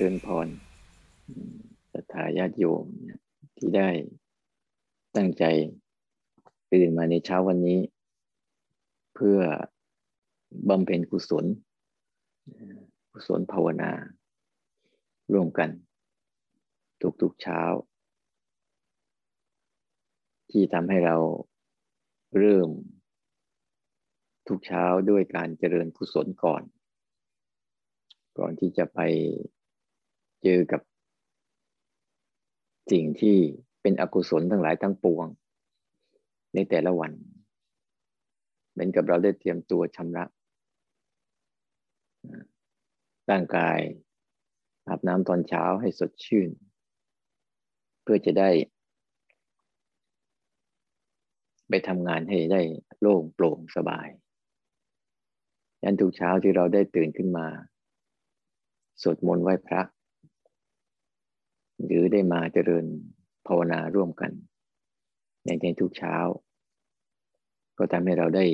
ริญพรศรัทธาญาติโยมที่ได้ตั้งใจตื่นมาในเช้าวันนี้ เพื่อบำเพ็ญกุศล กุศลภาวนา ร่วมกัน ทุกๆเช้า ที่ทำให้เราเริ่ม ทุกเช้าด้วยการเจริญกุศลก่อน ก่อนที่จะไป เจอกับสิ่งที่เป็นอกุศลทั้งหลายทั้งปวง ในแต่ละวัน เหมือนกับเราได้เตรียมตัวชำระร่างกายอาบน้ำตอนเช้าให้สดชื่น เพื่อจะได้ ไปทำงานให้ได้โล่งโปร่งสบายยันทุกเช้าที่เราได้ตื่นขึ้นมา สวดมนต์ไหว้พระ หรือได้มาเจริญภาวนาร่วมกัน ในในทุกเช้า ก็ทำให้เราได้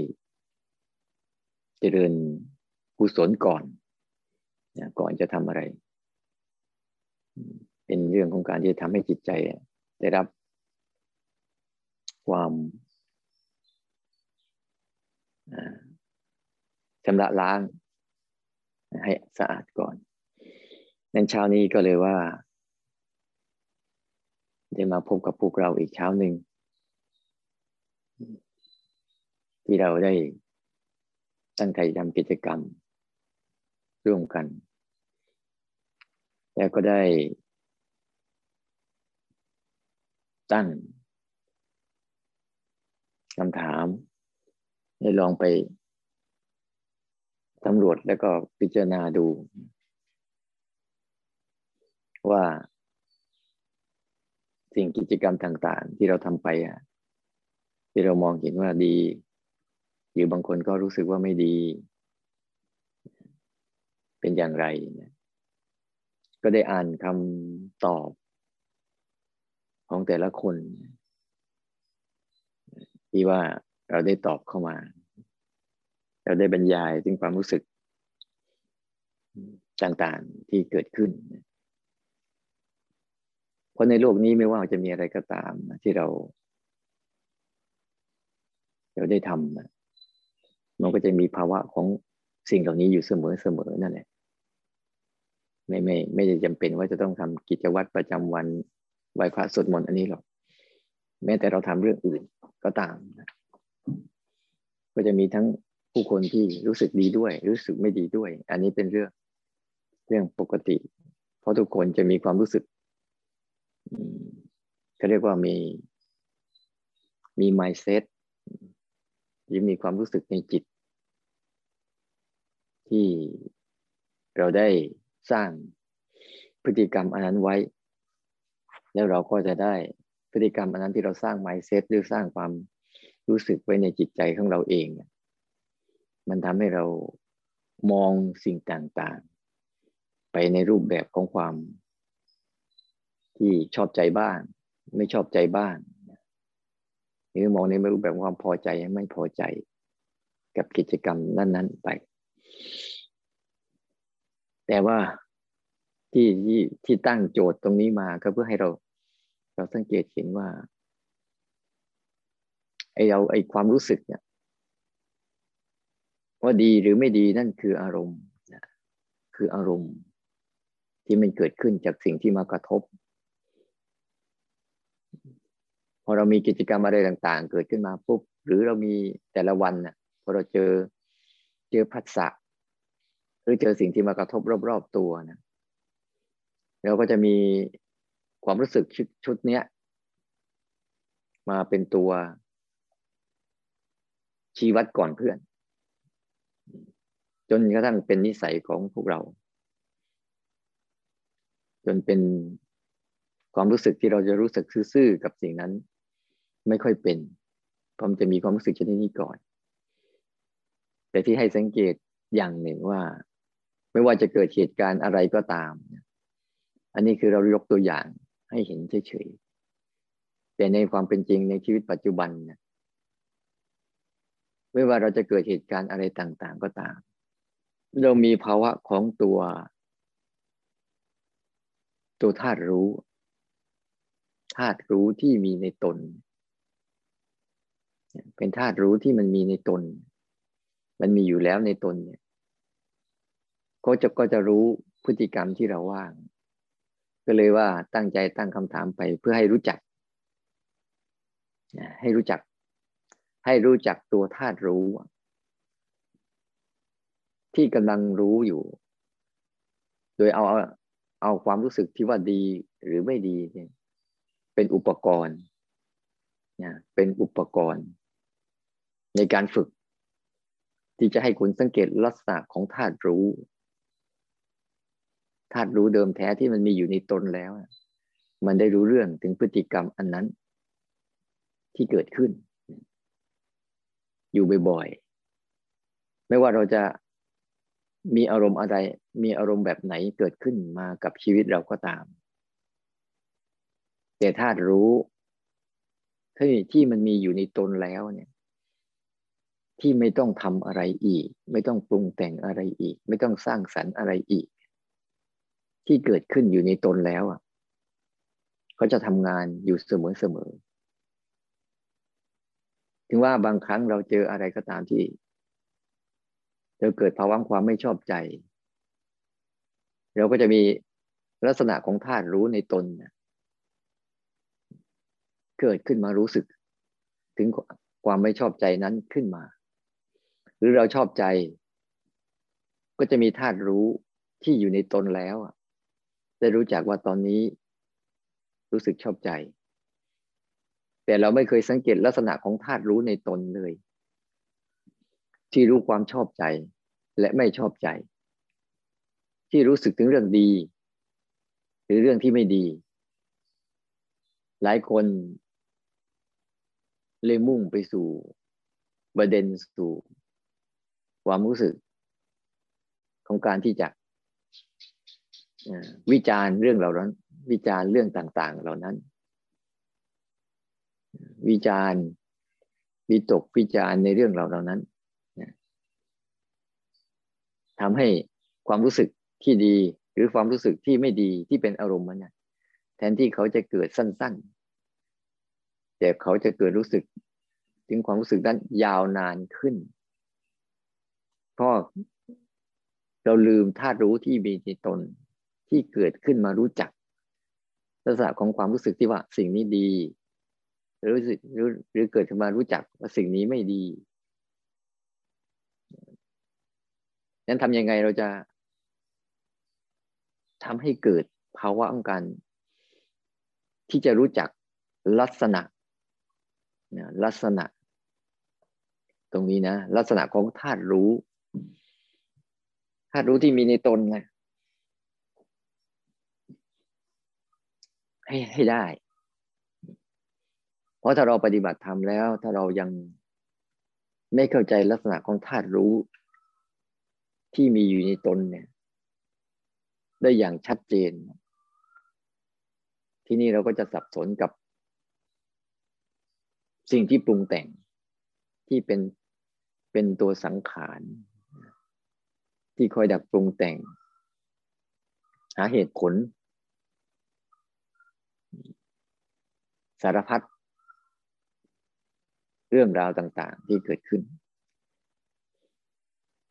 เจริญกุศลก่อนก่อนจะทำอะไร เป็นเรื่องของการที่ทำให้จิตใจได้รับความชำระล้างให้สะอาดก่อนนั้นเช้านี้ก็เลยว่า ได้มาพบกับพวกเราอีกเช้าหนึ่ง ที่เราได้ตั้งใจทำกิจกรรม ร่วมกัน แล้วก็ได้ ตั้งคำถามให้ลองไปสำรวจแล้วก็พิจารณาดู ว่า สิ่งกิจกรรมต่างๆ ที่เราทำไปอะที่เรามองเห็นว่าดี หรือบางคนก็รู้สึกว่าไม่ดี เป็นอย่างไรนะก็ได้อ่านคำตอบของแต่ละคน ที่ว่าเราได้ตอบเข้ามา เราได้บรรยายถึงความรู้สึกต่างๆที่เกิดขึ้น ราะในโลกนี้ไม่ว่าจะมีอะไรก็ตามที่เราเราได้ทำมันก็จะมีภาวะของสิ่งเหล่านี้อยู่เสมอเสมอนั่นแหละไม่ไม่ไม่ได้จำเป็นว่าจะต้องทำกิจวัตรประจำวันไหวพระสวดมนต์อันนี้หรอกแม้แต่เราทำเรื่องอื่นก็ตามนะก็จะมีทั้งผู้คนที่รู้สึกดีด้วย รู้สึกไม่ดีด้วย อันนี้เป็นเรื่องเรื่องปกติ เพราะทุกคนจะมีความรู้สึก เขาเรียกว่ามีมี mindset หรือมีความรู้สึกในจิต ที่เราได้สร้างพฤติกรรมอันนั้นไว้ แล้วเราก็จะได้พฤติกรรมอันนั้นที่เราสร้าง mindset หรือสร้างความรู้สึกไว้ในจิตใจของเราเอง มันทำให้เรามองสิ่งต่างๆ ไปในรูปแบบของความ ที่ชอบใจบ้างไม่ชอบใจบ้างหรือมองในรูปแบบความพอใจไม่พอใจ กับกิจกรรมนั้น ๆ ไป แต่ว่าที่ที่ที่ตั้งโจทย์ตรงนี้มาก็เพื่อให้เรา เราสังเกตเห็นว่าไอเราไอความรู้สึกเนี่ยว่าดีหรือไม่ดีนั่นคืออารมณ์คืออารมณ์ ที่มันเกิดขึ้นจากสิ่งที่มากระทบ พอเรามีกิจกรรมอะไรต่างๆ เกิดขึ้นมาปุ๊บหรือเรามีแต่ละวันน่ะพอเราเจอเจอพัสสะหรือเจอสิ่งที่มากระทบรอบๆตัวนะเราก็จะมีความรู้สึกชุดชุดเนี้ยมาเป็นตัวชี้วัดก่อนเพื่อน จนกระทั่งเป็นนิสัยของพวกเรา จนเป็น ความรู้สึกที่เราจะรู้สึกซื่อๆกับสิ่งนั้น ไม่ค่อยเป็นเพราะมันจะมีความรู้สึกชนิดนี้ก่อน แต่ที่ให้สังเกตอย่างหนึ่งว่า ไม่ว่าจะเกิดเหตุการณ์อะไรก็ตาม อันนี้คือเรายกตัวอย่างให้เห็นเฉยๆแต่ในความเป็นจริงในชีวิตปัจจุบันนไม่ว่าเราจะเกิดเหตุการณ์อะไรต่างๆก็ตาม เรามีภาวะของตัว ตัวธาตุรู้ ธาตุรู้ที่มีในตน เป็นธาตุรู้ที่มันมีในตน มันมีอยู่แล้วในตนเนี่ยก็จะก็จะรู้พฤติกรรมที่เราว่าง ก็เลยว่าตั้งใจตั้งคำถามไปเพื่อให้รู้จัก ให้รู้จัก ให้รู้จักตัวธาตุรู้ ที่กำลังรู้อยู่ โดยเอาเอาความรู้สึกที่ว่าดีหรือไม่ดีเนี่ย เป็นอุปกรณ์นะเป็นอุปกรณ์ ในการฝึก ที่จะให้คุณสังเกตลักษณะของธาตุรู้ธาตุรู้เดิมแท้ที่มันมีอยู่ในตนแล้ว มันได้รู้เรื่องถึงพฤติกรรมอันนั้น ที่เกิดขึ้น อยู่บ่อยๆ ไม่ว่าเราจะมีอารมณ์อะไร มีอารมณ์แบบไหนเกิดขึ้นมากับชีวิตเราก็ตาม แต่ธาตุรู้ที่ที่มันมีอยู่ในตนแล้วเนี่ย ที่ไม่ต้องทำอะไรอีก ไม่ต้องปรุงแต่งอะไรอีก ไม่ต้องสร้างสรรค์อะไรอีก ที่เกิดขึ้นอยู่ในตนแล้วอะเขาจะทำงานอยู่เสมอเสมอถึงว่าบางครั้งเราเจออะไรก็ตามที่เราเกิดภาวะความไม่ชอบใจ เราก็จะมีลักษณะของธาตุรู้ในตน เกิดขึ้นมารู้สึก ถึงความไม่ชอบใจนั้นขึ้นมา หรือเราชอบใจ ก็จะมีธาตุรู้ที่อยู่ในตนแล้วได้รู้จักว่าตอนนี้ รู้สึกชอบใจ แต่เราไม่เคยสังเกตลักษณะของธาตุรู้ในตนเลย ที่รู้ความชอบใจและไม่ชอบใจ ที่รู้สึกถึงเรื่องดี หรือเรื่องที่ไม่ดี หลายคน เลยมุ่งไปสู่ประเด็นสู่ความรู้สึกของการที่จะวิจารณ์เรื่องเหล่านั้น วิจารณ์เรื่องต่าง ๆ เหล่านั้น วิจารณ์วิตกวิจารณ์ในเรื่องเหล่านั้นทำให้ความรู้สึกที่ดี หรือความรู้สึกที่ไม่ดีที่เป็นอารมณ์มันแทนที่เขาจะเกิดสั้น ๆ แต่เขาจะเกิดรู้สึก ถึงความรู้สึกนั้นยาวนานขึ้นเพราะเราลืมธาตุรู้ที่มีในตนที่เกิดขึ้นมารู้จัก ลักษณะของความรู้สึกที่ว่าสิ่งนี้ดีรู้สึกหรือหรือเกิดขึ้นมารู้จักว่าสิ่งนี้ไม่ดีนั้นทำยังไงเราจะทำให้เกิดภาวะของการที่จะรู้จักลักษณะ ลักษณะ ตรงนี้นะลักษณะของธาตุรู้ธาตุรู้ที่มีในตนไงให้ให้ได้ เพราะถ้าเราปฏิบัติธรรมแล้ว ถ้าเรายังไม่เข้าใจลักษณะของธาตุรู้ ที่มีอยู่ในตนเนี่ย ได้อย่างชัดเจน ที่นี่เราก็จะสับสนกับ สิ่งที่ปรุงแต่งที่เป็นเป็นตัวสังขารที่คอยดักปรุงแต่ง หาเหตุผล สารพัดเรื่องราวต่าง ๆ ที่เกิดขึ้น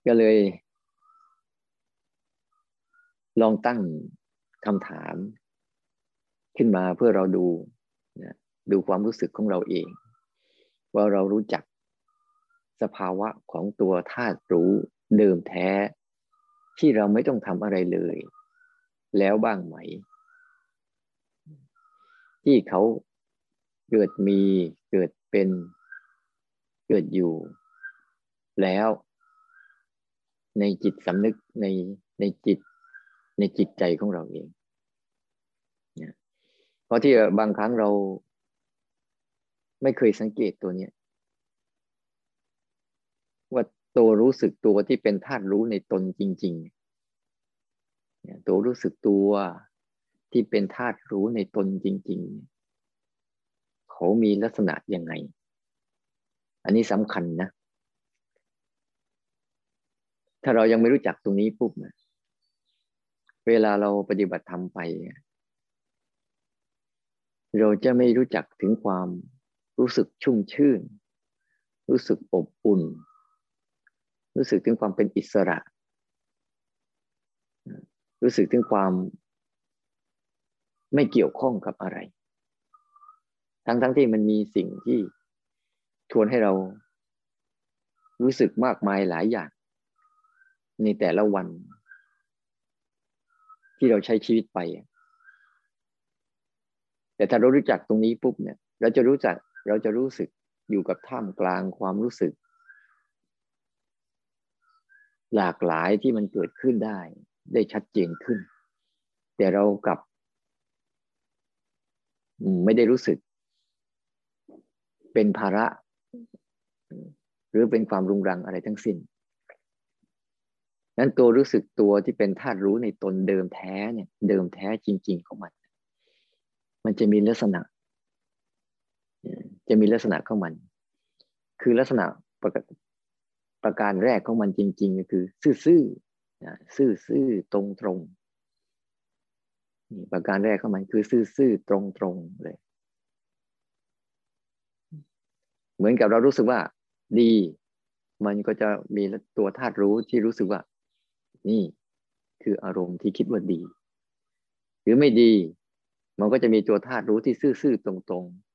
ก็เลย ลองตั้งคำถามขึ้นมาเพื่อเราดูดูความรู้สึกของเราเอง ว่าเรารู้จักสภาวะของตัวธาตุรู้เดิมแท้ ที่เราไม่ต้องทำอะไรเลย แล้วบ้างไหม ที่เขาเกิดมีเกิดเป็น เกิดอยู่ แล้ว ในจิตสำนึกในในจิตในจิตใจของเราเองเนี่ยเพราะที่บางครั้งเรา ไม่เคยสังเกตตัวเนี้ยว่าตัวรู้สึกตัวที่เป็นธาตุรู้ในตนจริงๆตัวรู้สึกตัวที่เป็นธาตุรู้ในตนจริง ๆ เขามีลักษณะยังไง อันนี้สำคัญนะ ถ้าเรายังไม่รู้จักตรงนี้ปุ๊บนะเวลาเราปฏิบัติธรรมไป เราจะไม่รู้จักถึงความ รู้สึกชุ่มชื่น รู้สึกอบอุ่น รู้สึกถึงความเป็นอิสระ รู้สึกถึงความไม่เกี่ยวข้องกับอะไร ทั้งๆทที่มันมีสิ่งที่ชวนให้เรารู้สึกมากมายหลายอย่าง ในแต่ละวัน ที่เราใช้ชีวิตไป แต่ถ้าเรารู้จักตรงนี้ปุ๊บเนี่ย เราจะรู้จัก เราจะรู้สึกอยู่กับท่ามกลางความรู้สึก หลากหลายที่มันเกิดขึ้นได้ ได้ชัดเจนขึ้น แต่เรากับไม่ได้รู้สึก เป็นภาระ หรือเป็นความรุงรังอะไรทั้งสิ้นนั้นตัวรู้สึกตัวที่เป็นธาตุรู้ในตนเดิมแท้เนี่ย เดิมแท้จริง ๆ ของมัน มันจะมีลักษณะ จะมีลักษณะของมัน คือลักษณะประประการแรกของมันจริง ๆ ก็คือ ซื่อๆซื่อๆตรงๆประการแรกของมันคือ ซื่อๆตรงๆเลย เหมือนกับเรารู้สึกว่า ดี มันก็จะมีตัวธาตุรู้ที่รู้สึกว่า นี่คืออารมณ์ที่คิดว่าดี หรือไม่ดี มันก็จะมีตัวธาตุรู้ที่ซื่อๆตรงๆ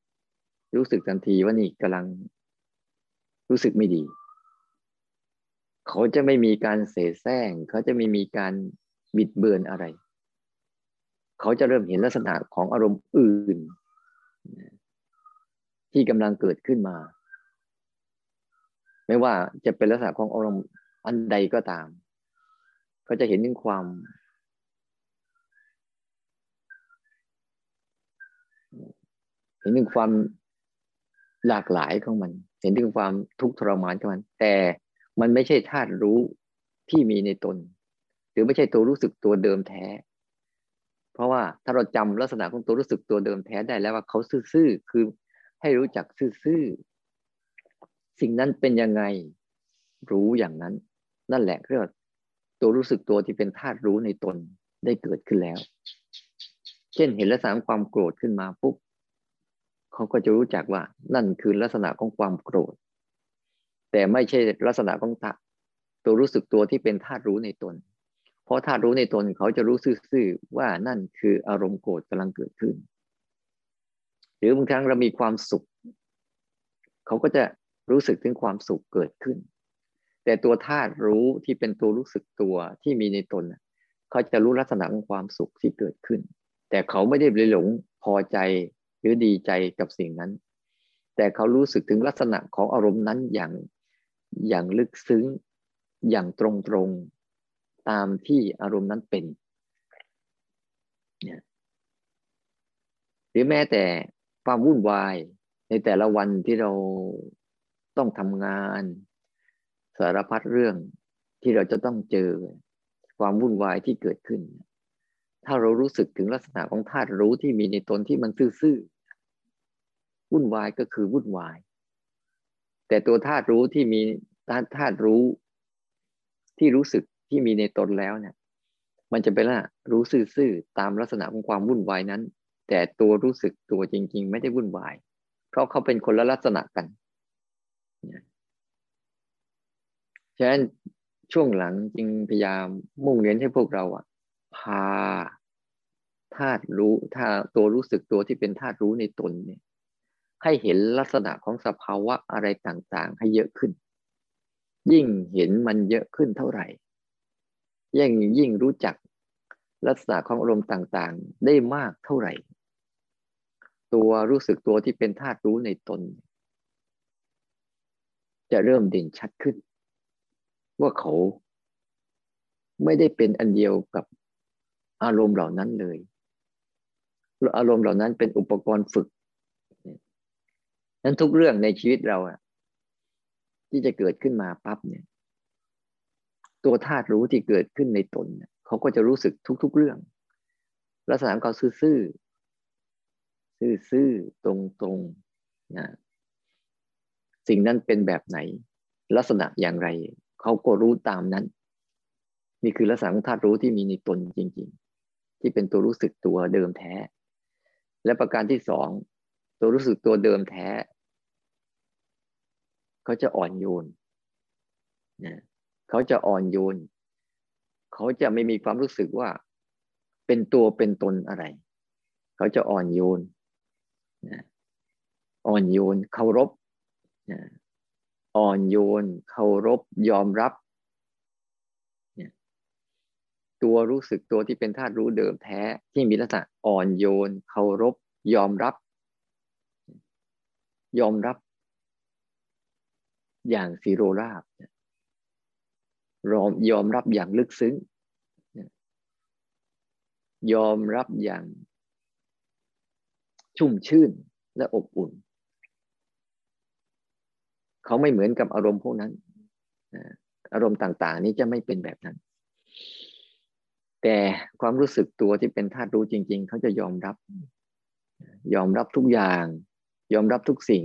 รู้สึกทันทีว่านี่กำลังรู้สึกไม่ดี เขาจะไม่มีการเสแสร้ง เขาจะไม่มีการบิดเบือนอะไร เขาจะเริ่มเห็นลักษณะของอารมณ์อื่น ที่กำลังเกิดขึ้นมา ไม่ว่าจะเป็นลักษณะของอารมณ์อันใดก็ตาม ก็จะเห็นถึงความเห็นถึงความ หลากหลายของมัน เห็นถึงความทุกข์ทรมานของมัน แต่มันไม่ใช่ธาตุรู้ที่มีในตน หรือไม่ใช่ตัวรู้สึกตัวเดิมแท้ เพราะว่าถ้าเราจำลักษณะของตัวรู้สึกตัวเดิมแท้ได้แล้วว่าเขาซื่อๆคือให้รู้จักซื่อสิ่งนั้นเป็นยังไงรู้อย่างนั้น นั่นแหละเรียกตัวรู้สึกตัวที่เป็นธาตุรู้ในตนได้เกิดขึ้นแล้ว เช่นเห็นลักษณะความโกรธขึ้นมาปุ๊บ เขาก็จะรู้จักว่านั่นคือลักษณะของความโกรธ แต่ไม่ใช่ลักษณะของตัวรู้สึกตัวที่เป็นธาตุรู้ในตน เพราะธาตุรู้ในตนเขาจะรู้ซื่อๆว่านั่นคืออารมณ์โกรธกำลังเกิดขึ้น หรือบางครั้งเรามีความสุข เขาก็จะรู้สึกถึงความสุขเกิดขึ้น แต่ตัวธาตุรู้ที่เป็นตัวรู้สึกตัวที่มีในตนเขาจะรู้ลักษณะของความสุขที่เกิดขึ้น แต่เขาไม่ได้ไปหลงพอใจ หรือดีใจกับสิ่งนั้น แต่เขารู้สึกถึงลักษณะของอารมณ์นั้นอย่างอย่างลึกซึ้ง อย่างตรงตรงตามที่อารมณ์นั้นเป็นเนี่ยหรือแม้แต่ความวุ่นวายในแต่ละวันที่เราต้องทำงาน สารพัดเรื่องที่เราจะต้องเจอความวุ่นวายที่เกิดขึ้น ถ้าเรารู้สึกถึงลักษณะของธาตุรู้ที่มีในตนที่มันซื่อ วุ่นวายก็คือวุ่นวาย แต่ตัวธาตุรู้ที่มีธาตุรู้ที่รู้สึกที่มีในตนแล้วเนี่ย มันจะเป็นละรู้ซื่อๆตามลักษณะของความวุ่นวายนั้น แต่ตัวรู้สึกตัวจริง ๆ ไม่ได้วุ่นวาย เพราะเขาเป็นคนละลักษณะกันฉะนั้นช่วงหลังจึงพยายามมุ่งเน้นให้พวกเราอะพาธาตุรู้ถ้าตัวรู้สึกตัวที่เป็นธาตุรู้ในตนเนี่ย ให้เห็นลักษณะของสภาวะอะไรต่างๆ ให้เยอะขึ้น ยิ่งเห็นมันเยอะขึ้นเท่าไหร่ ยิ่งยิ่งรู้จักลักษณะของอารมณ์ต่างๆ ได้มากเท่าไหร่ ตัวรู้สึกตัวที่เป็นธาตุรู้ในตน จะเริ่มเด่นชัดขึ้น ว่าเขาไม่ได้เป็นอันเดียวกับอารมณ์เหล่านั้นเลย อารมณ์เหล่านั้นเป็นอุปกรณ์ฝึก นั้นทุกเรื่องในชีวิตเราอะที่จะเกิดขึ้นมาปั๊บเนี่ย ตัวธาตุรู้ที่เกิดขึ้นในตนเขาก็จะรู้สึกทุก ๆ เรื่อง ลักษณะของเขาซื่อๆซื่อๆตรงๆนะสิ่งนั้นเป็นแบบไหน ลักษณะอย่างไร เขาก็รู้ตามนั้น นี่คือลักษณะของธาตุรู้ที่มีในตนจริง ๆ ที่เป็นตัวรู้สึกตัวเดิมแท้ และประการที่สองตัวรู้สึกตัวเดิมแท้ เขาจะอ่อนโยนนะเขาจะอ่อนโยน เขาจะไม่มีความรู้สึกว่า เป็นตัวเป็นตนอะไร เขาจะอ่อนโยนนะอ่อนโยนเคารพนะอ่อนโยนเคารพยอมรับตัวรู้สึกตัวที่เป็นธาตุรู้เดิมแท้ที่มีลักษณะอ่อนโยนเคารพยอมรับ ยอมรับ อย่างสีโรราบยอมยอมรับอย่างลึกซึ้ง ยอมรับอย่างชุ่มชื่นและอบอุ่น เขาไม่เหมือนกับอารมณ์พวกนั้น อารมณ์ต่างๆ นี้จะไม่เป็นแบบนั้น แต่ความรู้สึกตัวที่เป็นธาตุรู้จริง ๆ เขาจะยอมรับ ยอมรับทุกอย่าง ยอมรับทุกสิ่ง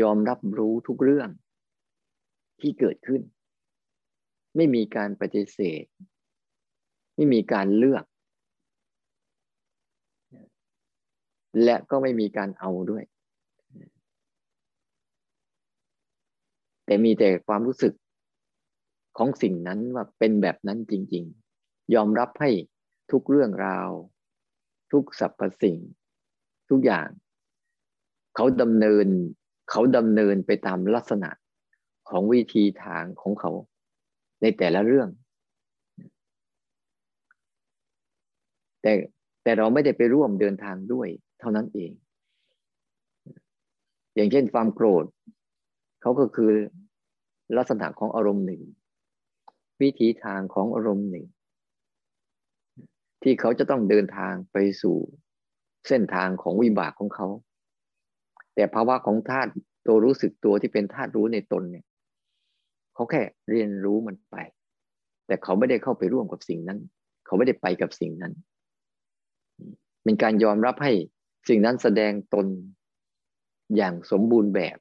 ยอมรับรู้ทุกเรื่องที่เกิดขึ้น ไม่มีการปฏิเสธ ไม่มีการเลือก และก็ไม่มีการเอาด้วย แต่มีแต่ความรู้สึกของสิ่งนั้นว่าเป็นแบบนั้นจริง ๆ ยอมรับให้ทุกเรื่องราว ทุกสรรพสิ่ง ทุกอย่าง เขาดำเนิน เขาดำเนินไปตามลักษณะของวิธีทางของเขาในแต่ละเรื่อง แต่แต่เราไม่ได้ไปร่วมเดินทางด้วย เท่านั้นเอง อย่างเช่นความโกรธเขาก็คือลักษณะของอารมณ์หนึ่ง วิธีทางของอารมณ์หนึ่ง ที่เขาจะต้องเดินทางไปสู่เส้นทางของวิบากของเขา แต่ภาวะของธาตุตัวรู้สึกตัวที่เป็นธาตุรู้ในตนเนี่ยเขาแค่เรียนรู้มันไป แต่เขาไม่ได้เข้าไปร่วมกับสิ่งนั้น เขาไม่ได้ไปกับสิ่งนั้น เป็นการยอมรับให้สิ่งนั้นแสดงตนอย่างสมบูรณ์แบบ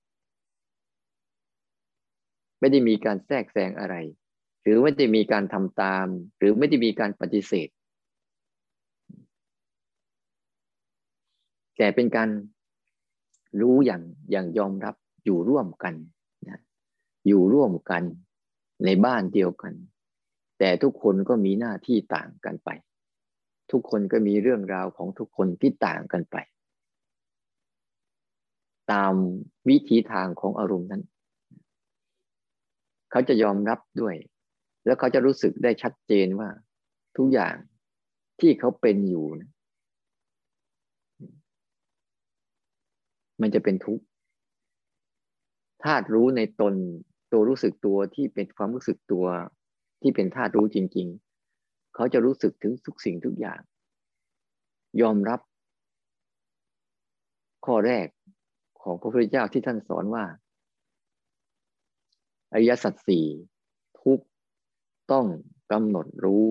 ไม่ได้มีการแทรกแซงอะไร หรือไม่ได้มีการทำตาม หรือไม่ได้มีการปฏิเสธ แต่เป็นการ รู้อย่างอย่างยอมรับอยู่ร่วมกันนะอยู่ร่วมกันในบ้านเดียวกัน แต่ทุกคนก็มีหน้าที่ต่างกันไป ทุกคนก็มีเรื่องราวของทุกคนที่ต่างกันไป ตามวิธีทางของอารมณ์นั้น เขาจะยอมรับด้วย แล้วเขาจะรู้สึกได้ชัดเจนว่า ทุกอย่างที่เขาเป็นอยู่นะ มันจะเป็นทุกข์ธาตุรู้ในตนตัวรู้สึกตัวที่เป็นความรู้สึกตัว ที่เป็นธาตุรู้จริง ๆ เขาจะรู้สึกถึงทุกสิ่งทุกอย่าง ยอมรับ ข้อแรกของพระพุทธเจ้าที่ท่านสอนว่าอริยสัจสี่ทุกต้องกำหนดรู้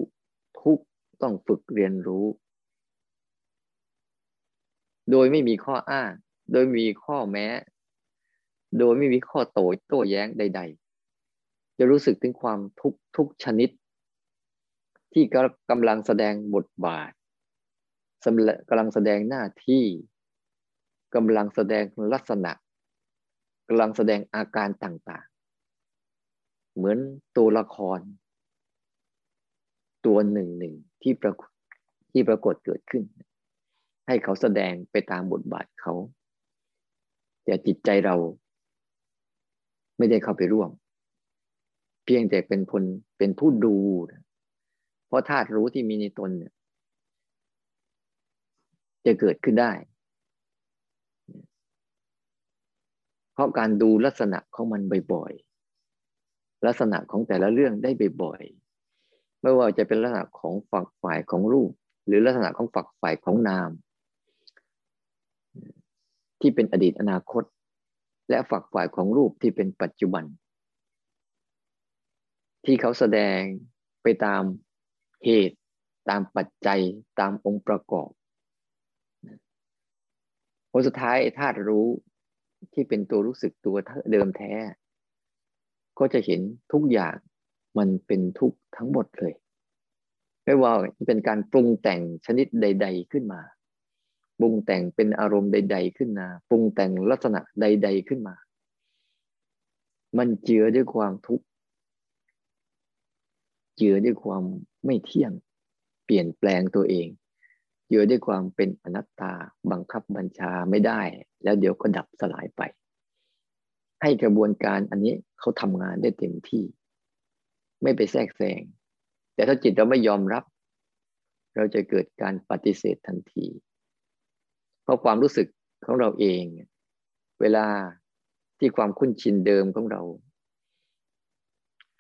ทุกต้องฝึกเรียนรู้ โดยไม่มีข้ออ้าง โดยมีข้อแม้ โดยไม่มีข้อโต้โต้แย้งใด ๆ จะรู้สึกถึงความทุกทุกชนิด ที่กำลังแสดงบทบาทกำลังแสดงหน้าที่กำลังแสดงลักษณะกำลังแสดงอาการต่างๆ เหมือนตัวละคร ตัวหนึ่งหนึ่งที่ปรากฏที่ปรากฏเกิดขึ้น ให้เขาแสดงไปตามบทบาทเขา แต่จิตใจเราไม่ได้เข้าไปร่วม เพียงแต่เป็นคนเป็นผู้ดู เพราะธาตุรู้ที่มีในตนเนี่ยจะเกิดขึ้นได้ เพราะการดูลักษณะของมันบ่อยๆ ลักษณะของแต่ละเรื่องได้บ่อยๆ ไม่ว่าจะเป็นลักษณะของฝักฝ่ายของรูป หรือลักษณะของฝักฝ่ายของนาม ที่เป็นอดีตอนาคต และฝักฝ่ายของรูปที่เป็นปัจจุบัน ที่เขาแสดงไปตามเหตุตามปัจจัยตามองค์ประกอบผลสุดท้ายธาตุรู้ที่เป็นตัวรู้สึกตัวเดิมแท้ ก็จะเห็นทุกอย่างมันเป็นทุกทั้งหมดเลย ไม่ว่าจะเป็นการปรุงแต่งชนิดใด ๆขึ้นมา ปรุงแต่งเป็นอารมณ์ใด ๆ ขึ้นมาปรุงแต่งลักษณะใด ๆ ขึ้นมา มันเจือด้วยความทุกข์เจือด้วยความไม่เที่ยง เปลี่ยนแปลงตัวเอง เจือด้วยความเป็นอนัตตาบังคับบัญชาไม่ได้ แล้วเดี๋ยวก็ดับสลายไป ให้กระบวนการอันนี้เขาทำงานได้เต็มที่ ไม่ไปแทรกแซงแต่ถ้าจิตเราไม่ยอมรับ เราจะเกิดการปฏิเสธทันที เพราะความรู้สึกของเราเอง เวลาที่ความคุ้นชินเดิมของเรา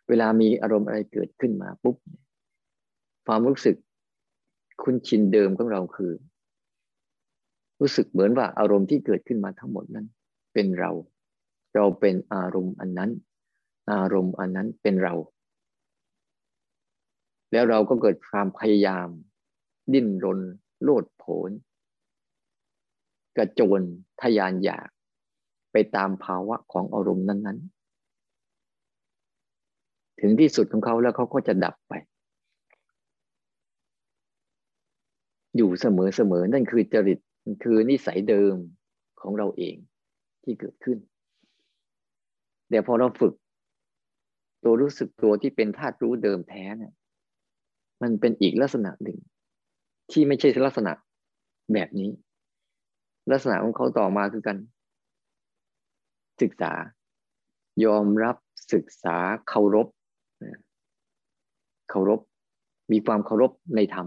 เวลามีอารมณ์อะไรเกิดขึ้นมาปุ๊บ ความรู้สึกคุ้นชินเดิมของเราคือ รู้สึกเหมือนว่าอารมณ์ที่เกิดขึ้นมาทั้งหมดนั้น เป็นเรา เราเป็นอารมณ์อันนั้น อารมณ์อันนั้นเป็นเรา แล้วเราก็เกิดความพยายาม ดิ้นรน โลดโผน กระโจนทยานอยาก ไปตามภาวะของอารมณ์นั้น ๆ ถึงที่สุดของเขาแล้วเขาก็จะดับไป อยู่เสมอๆนั่นคือจริตคือนิสัยเดิมของเราเองที่เกิดขึ้นแต่พอเราฝึก ตัวรู้สึกตัวที่เป็นธาตุรู้เดิมแท้เนี่ยมันเป็นอีกลักษณะหนึ่ง ที่ไม่ใช่ลักษณะแบบนี้ ลักษณะของเขาต่อมาคือกัน ศึกษา ยอมรับศึกษาเคารพเคารพมีความเคารพในธรรม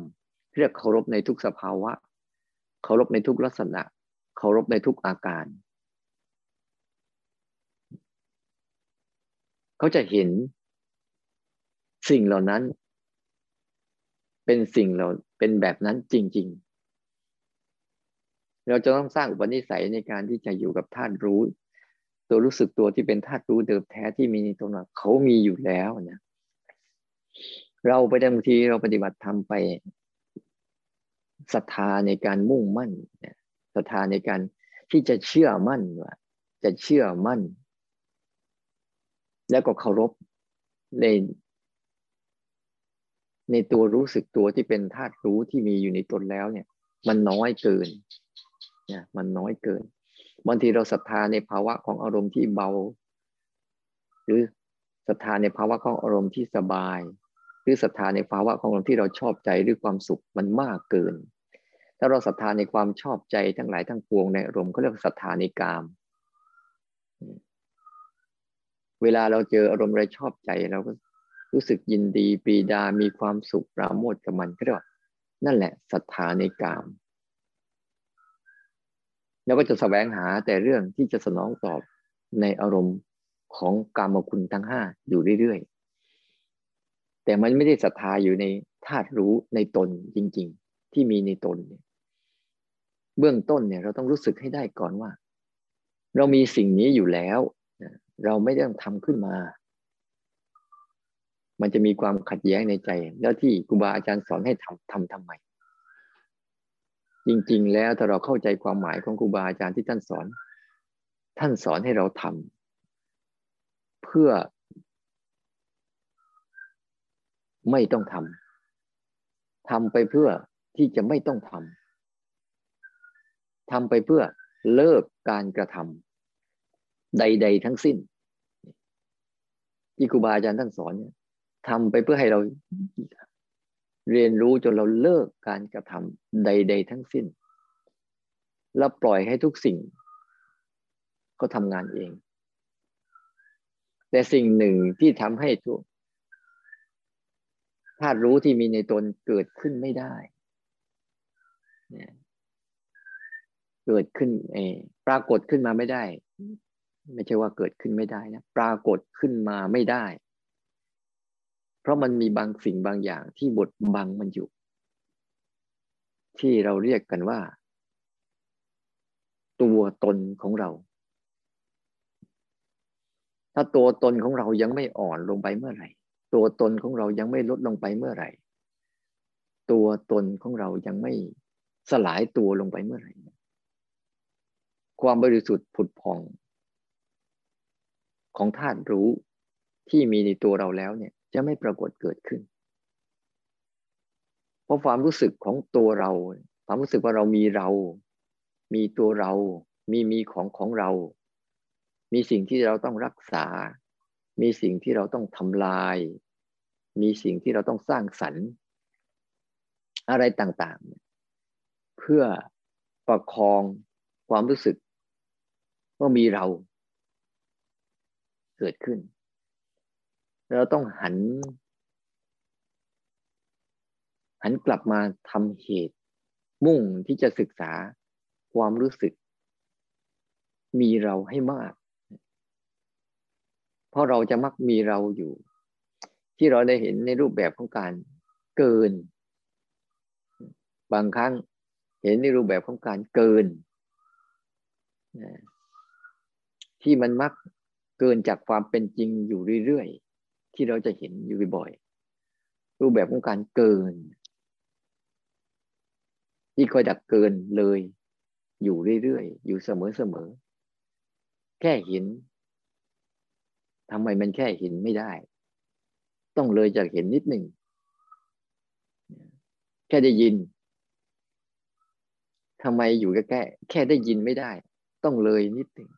เรียกเคารพในทุกสภาวะ เคารพในทุกลักษณะ เคารพในทุกอาการ เขาจะเห็นสิ่งเหล่านั้น เป็นสิ่งเราเป็นแบบนั้นจริง ๆ เราจะต้องสร้างอุปนิสัยในการที่จะอยู่กับธาตุรู้ ตัวรู้สึกตัวที่เป็นธาตุรู้เดิมแท้ที่มีในตัวเราเขามีอยู่แล้วนะเราไปบางทีเราปฏิบัติทำไปศรัทธาในการมุ่งมั่นศรัทธาในการที่จะเชื่อมั่นว่าจะเชื่อมั่น แล้วก็เคารพใน ในตัวรู้สึกตัวที่เป็นธาตุรู้ที่มีอยู่ในตนแล้วเนี่ย มันน้อยเกิน เนี่ยมันน้อยเกินบางทีเราศรัทธาในภาวะของอารมณ์ที่เบา หรือศรัทธาในภาวะของอารมณ์ที่สบาย หรือศรัทธาในภาวะของอารมณ์ที่เราชอบใจหรือความสุขมันมากเกิน ถ้าเราศรัทธาในความชอบใจทั้งหลายทั้งปวงในอารมณ์เขาเรียกศรัทธาในกาม เวลาเราเจออารมณ์อะไรชอบใจเราก็รู้สึกยินดีปีดามีความสุขปราโมทกับมันก็เรียกว่านั่นแหละศรัทธาในกาม แล้วก็จะสแสวงหาแต่เรื่องที่จะสนองตอบในอารมณ์ของกามคุณทั้งห้าอยู่เรื่อยๆ แต่มันไม่ได้ศรัทธาอยู่ในธาตุรู้ในตนจริง ๆ ที่มีในตนเนี่ยเบื้องต้นเนี่ยเราต้องรู้สึกให้ได้ก่อนว่า เรามีสิ่งนี้อยู่แล้ว เราไม่ได้ต้องทำขึ้นมา มันจะมีความขัดแย้งในใจ แล้วที่ครูบาอาจารย์สอนให้ทำทำทำไม จริง ๆ แล้วถ้าเราเข้าใจความหมายของครูบาอาจารย์ที่ท่านสอน ท่านสอนให้เราทำเพื่อไม่ต้องทำทำไปเพื่อที่จะไม่ต้องทำทำไปเพื่อเลิกการกระทำใด ๆ ทั้งสิ้นที่ครูบาอาจารย์ท่านสอนเนี่ยทำไปเพื่อให้เรา เรียนรู้จนเราเลิกการกระทำใด ๆ ทั้งสิ้น แล้วปล่อยให้ทุกสิ่ง ก็ทำงานเอง แต่สิ่งหนึ่งที่ทำให้ทุกธาตุรู้ที่มีในตนเกิดขึ้นไม่ได้ เกิดขึ้นเอปรากฏขึ้นมาไม่ได้ ไม่ใช่ว่าเกิดขึ้นไม่ได้นะ ปรากฏขึ้นมาไม่ได้ ราะมันมีบางสิ่งบางอย่างที่บดบังมันอยู่ ที่เราเรียกกันว่า ตัวตนของเรา ถ้าตัวตนของเรายังไม่อ่อนลงไปเมื่อไหร่ ตัวตนของเรายังไม่ลดลงไปเมื่อไหร่ ตัวตนของเรายังไม่สลายตัวลงไปเมื่อไหร่ ความบริสุทธิ์ผุดพอง ของธาตุรู้ที่มีในตัวเราแล้วเนี่ย จะไม่ปรากฏเกิดขึ้น เพราะความรู้สึกของตัวเรา ความรู้สึกว่าเรามีเรา มีตัวเรา มีมีของของเรา มีสิ่งที่เราต้องรักษา มีสิ่งที่เราต้องทำลาย มีสิ่งที่เราต้องสร้างสรรค์ อะไรต่างๆ เพื่อประคองความรู้สึกว่ามีเราเกิดขึ้น เราต้องหัน หันกลับมาทำเหตุ มุ่งที่จะศึกษาความรู้สึก มีเราให้มาก เพราะเราจะมักมีเราอยู่ ที่เราได้เห็นในรูปแบบของการเกิน บางครั้งเห็นในรูปแบบของการเกิน ที่มันมักเกินจากความเป็นจริงอยู่เรื่อยๆ ที่เราจะเห็นอยู่บ่อย รูปแบบของการเกิน ที่คอยดักเกินเลย อยู่เรื่อยๆ อยู่เสมอๆ แค่เห็นทำไมมันแค่เห็นไม่ได้ ต้องเลยจากเห็นนิดหนึ่ง แค่ได้ยินทำไมอยู่แค่แค่ได้ยินไม่ได้ ต้องเลยนิดหนึ่ง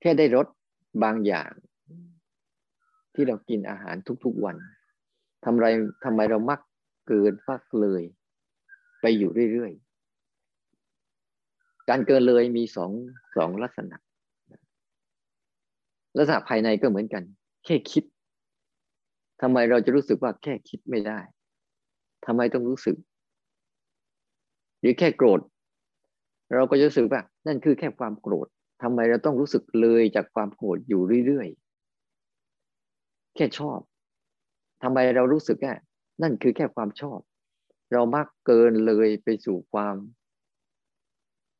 แค่ได้รส บางอย่าง ที่เรากินอาหารทุกๆวันทำไรทำไมเรามักเกินฟักเลย ไปอยู่เรื่อยๆ การเกินเลยมีสองสองลักษณะ ลักษณะภายในก็เหมือนกัน แค่คิดทำไมเราจะรู้สึกว่าแค่คิดไม่ได้ทำไมต้องรู้สึก หรือแค่โกรธ เราก็จะรู้สึกว่า นั่นคือแค่ความโกรธ ทำไมเราต้องรู้สึกเลยจากความโกรธอยู่เรื่อยๆ แค่ชอบทำไมเรารู้สึกแค่นั่นคือแค่ความชอบ เรามักเกินเลยไปสู่ความ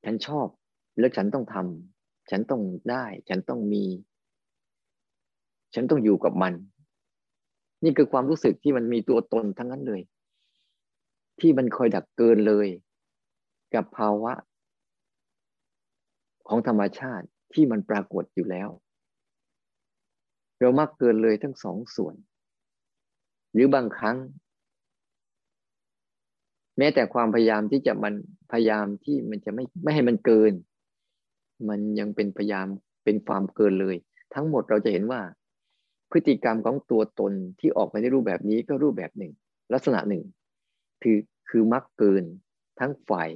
ฉันชอบ แล้วฉันต้องทำฉันต้องได้ ฉันต้องมี ฉันต้องอยู่กับมัน นี่คือความรู้สึกที่มันมีตัวตนทั้งนั้นเลย ที่มันคอยดักเกินเลย กับภาวะ ของธรรมชาติที่มันปรากฏอยู่แล้ว เรามักเกินเลยทั้งสองส่วน หรือบางครั้ง แม้แต่ความพยายามที่จะมันพยายามที่มันจะไม่ไม่ให้มันเกิน มันยังเป็นพยายามเป็นความเกินเลย ทั้งหมดเราจะเห็นว่า พฤติกรรมของตัวตนที่ออกมาในรูปแบบนี้ก็รูปแบบหนึ่ง ลักษณะหนึ่ง คือคือมักเกินทั้งฝ่าย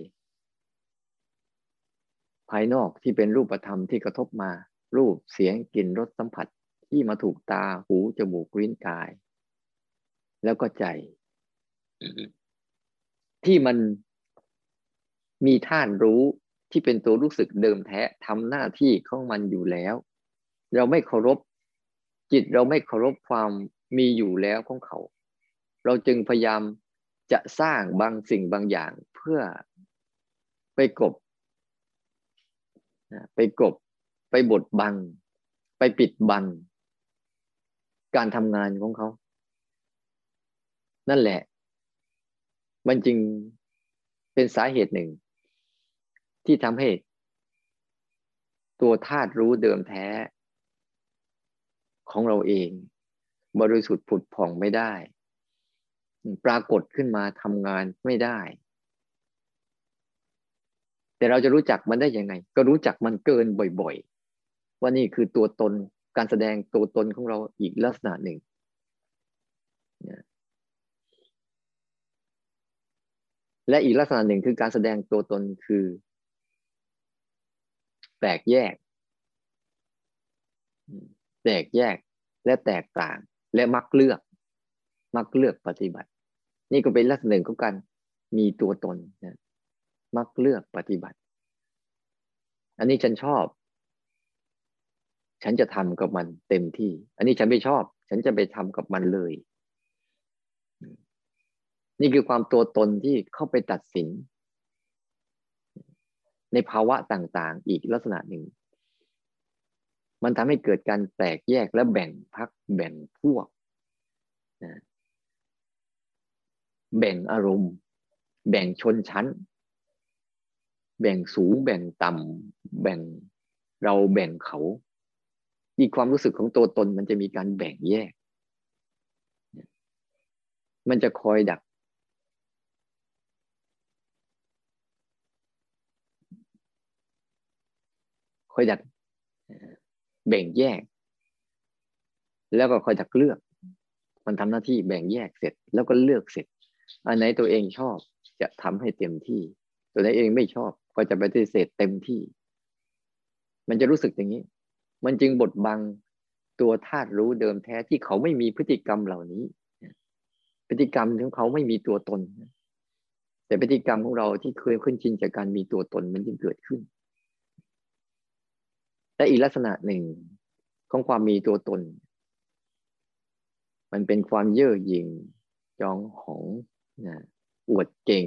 ภายนอกที่เป็นรูปธรรมที่กระทบมา รูปเสียงกลิ่นรสสัมผัสที่มาถูกตาหูจมูกลิ้นกาย แล้วก็ใจ ที่มันมีท่านรู้ที่เป็นตัวรู้สึกเดิมแท้ทำหน้าที่ของมันอยู่แล้ว เราไม่เคารพ จิตเราไม่เคารพความมีอยู่แล้วของเขา เราจึงพยายามจะสร้างบางสิ่งบางอย่างเพื่อไปกบ ไปกบไปบดบัง ไปปิดบัง การทำงานของเขา นั่นแหละ มันจึงเป็นสาเหตุหนึ่ง ที่ทำให้ ตัวธาตุรู้เดิมแท้ ของเราเอง บริสุทธิ์ผุดผ่องไม่ได้ ปรากฏขึ้นมาทำงานไม่ได้ แต่เราจะรู้จักมันได้ยังไง ก็รู้จักมันเกินบ่อยๆ ว่านี่คือตัวตนการแสดงตัวตนของเราอีกลักษณะหนึ่งและอีกลักษณะหนึ่งคือการแสดงตัวตนคือ แตกแยก แตกแยกและแตกต่าง และมักเลือก มักเลือกปฏิบัติ นี่ก็เป็นลักษณะหนึ่งของการมีตัวตนนะ มักเลือกปฏิบัติ อันนี้ฉันชอบ ฉันจะทำกับมันเต็มที่ อันนี้ฉันไม่ชอบ ฉันจะไปทำกับมันเลย นี่คือความตัวตนที่เข้าไปตัดสิน ในภาวะต่างๆ อีกลักษณะหนึ่ง มันทำให้เกิดการแตกแยกและแบ่งพักแบ่งพวกนะแบ่งอารมณ์ แบ่งชนชั้น แบ่งสูงแบ่งต่ำ แบ่งเราแบ่งเขาอีกความรู้สึกของตัวตนมันจะมีการแบ่งแยก มันจะคอยดัก คอยดัก แบ่งแยก แล้วก็คอยดักเลือก มันทำหน้าที่แบ่งแยกเสร็จ แล้วก็เลือกเสร็จ อันไหนตัวเองชอบจะทำให้เต็มที่ ตัวไหนเองไม่ชอบ ก็จะปฏิเสธเต็มที่ มันจะรู้สึกอย่างนี้ มันจึงบดบังตัวธาตุรู้เดิมแท้ที่เขาไม่มีพฤติกรรมเหล่านี้ พฤติกรรมของเขาไม่มีตัวตน แต่พฤติกรรมของเราที่เคยขึ้นชินจากการมีตัวตนมันจึงเกิดขึ้น และอีกลักษณะหนึ่งของความมีตัวตน มันเป็นความเย่อหยิ่งจองหองนะอวดเก่ง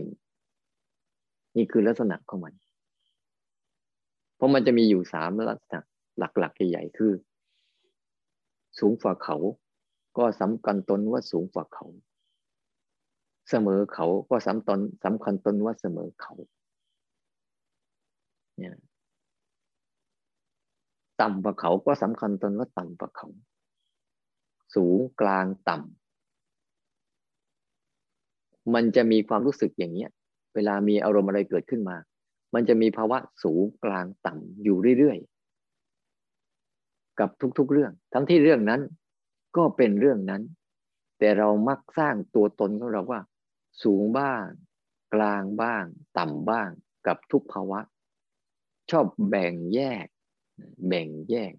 นี่คือลักษณะของมัน เพราะมันจะมีอยู่สามลักษณะหลักๆใหญ่ๆคือ สูงฝ่าเขา ก็สำคัญตนว่าสูงฝ่าเขา เสมอเขาก็สำตนสำคัญตนว่าเสมอเขาเนี่ยต่ำกว่าเขาก็สำคัญตนว่าต่ำกว่าเขา สูงกลางต่ำมันจะมีความรู้สึกอย่างเนี้ย เวลามีอารมณ์อะไรเกิดขึ้นมา มันจะมีภาวะสูงกลางต่ำอยู่เรื่อยๆ กับทุกๆเรื่อง ทั้งที่เรื่องนั้นก็เป็นเรื่องนั้น แต่เรามักสร้างตัวตนของเราว่า สูงบ้าง กลางบ้าง ต่ำบ้าง กับทุกภาวะ ชอบแบ่งแยก แบ่งแยก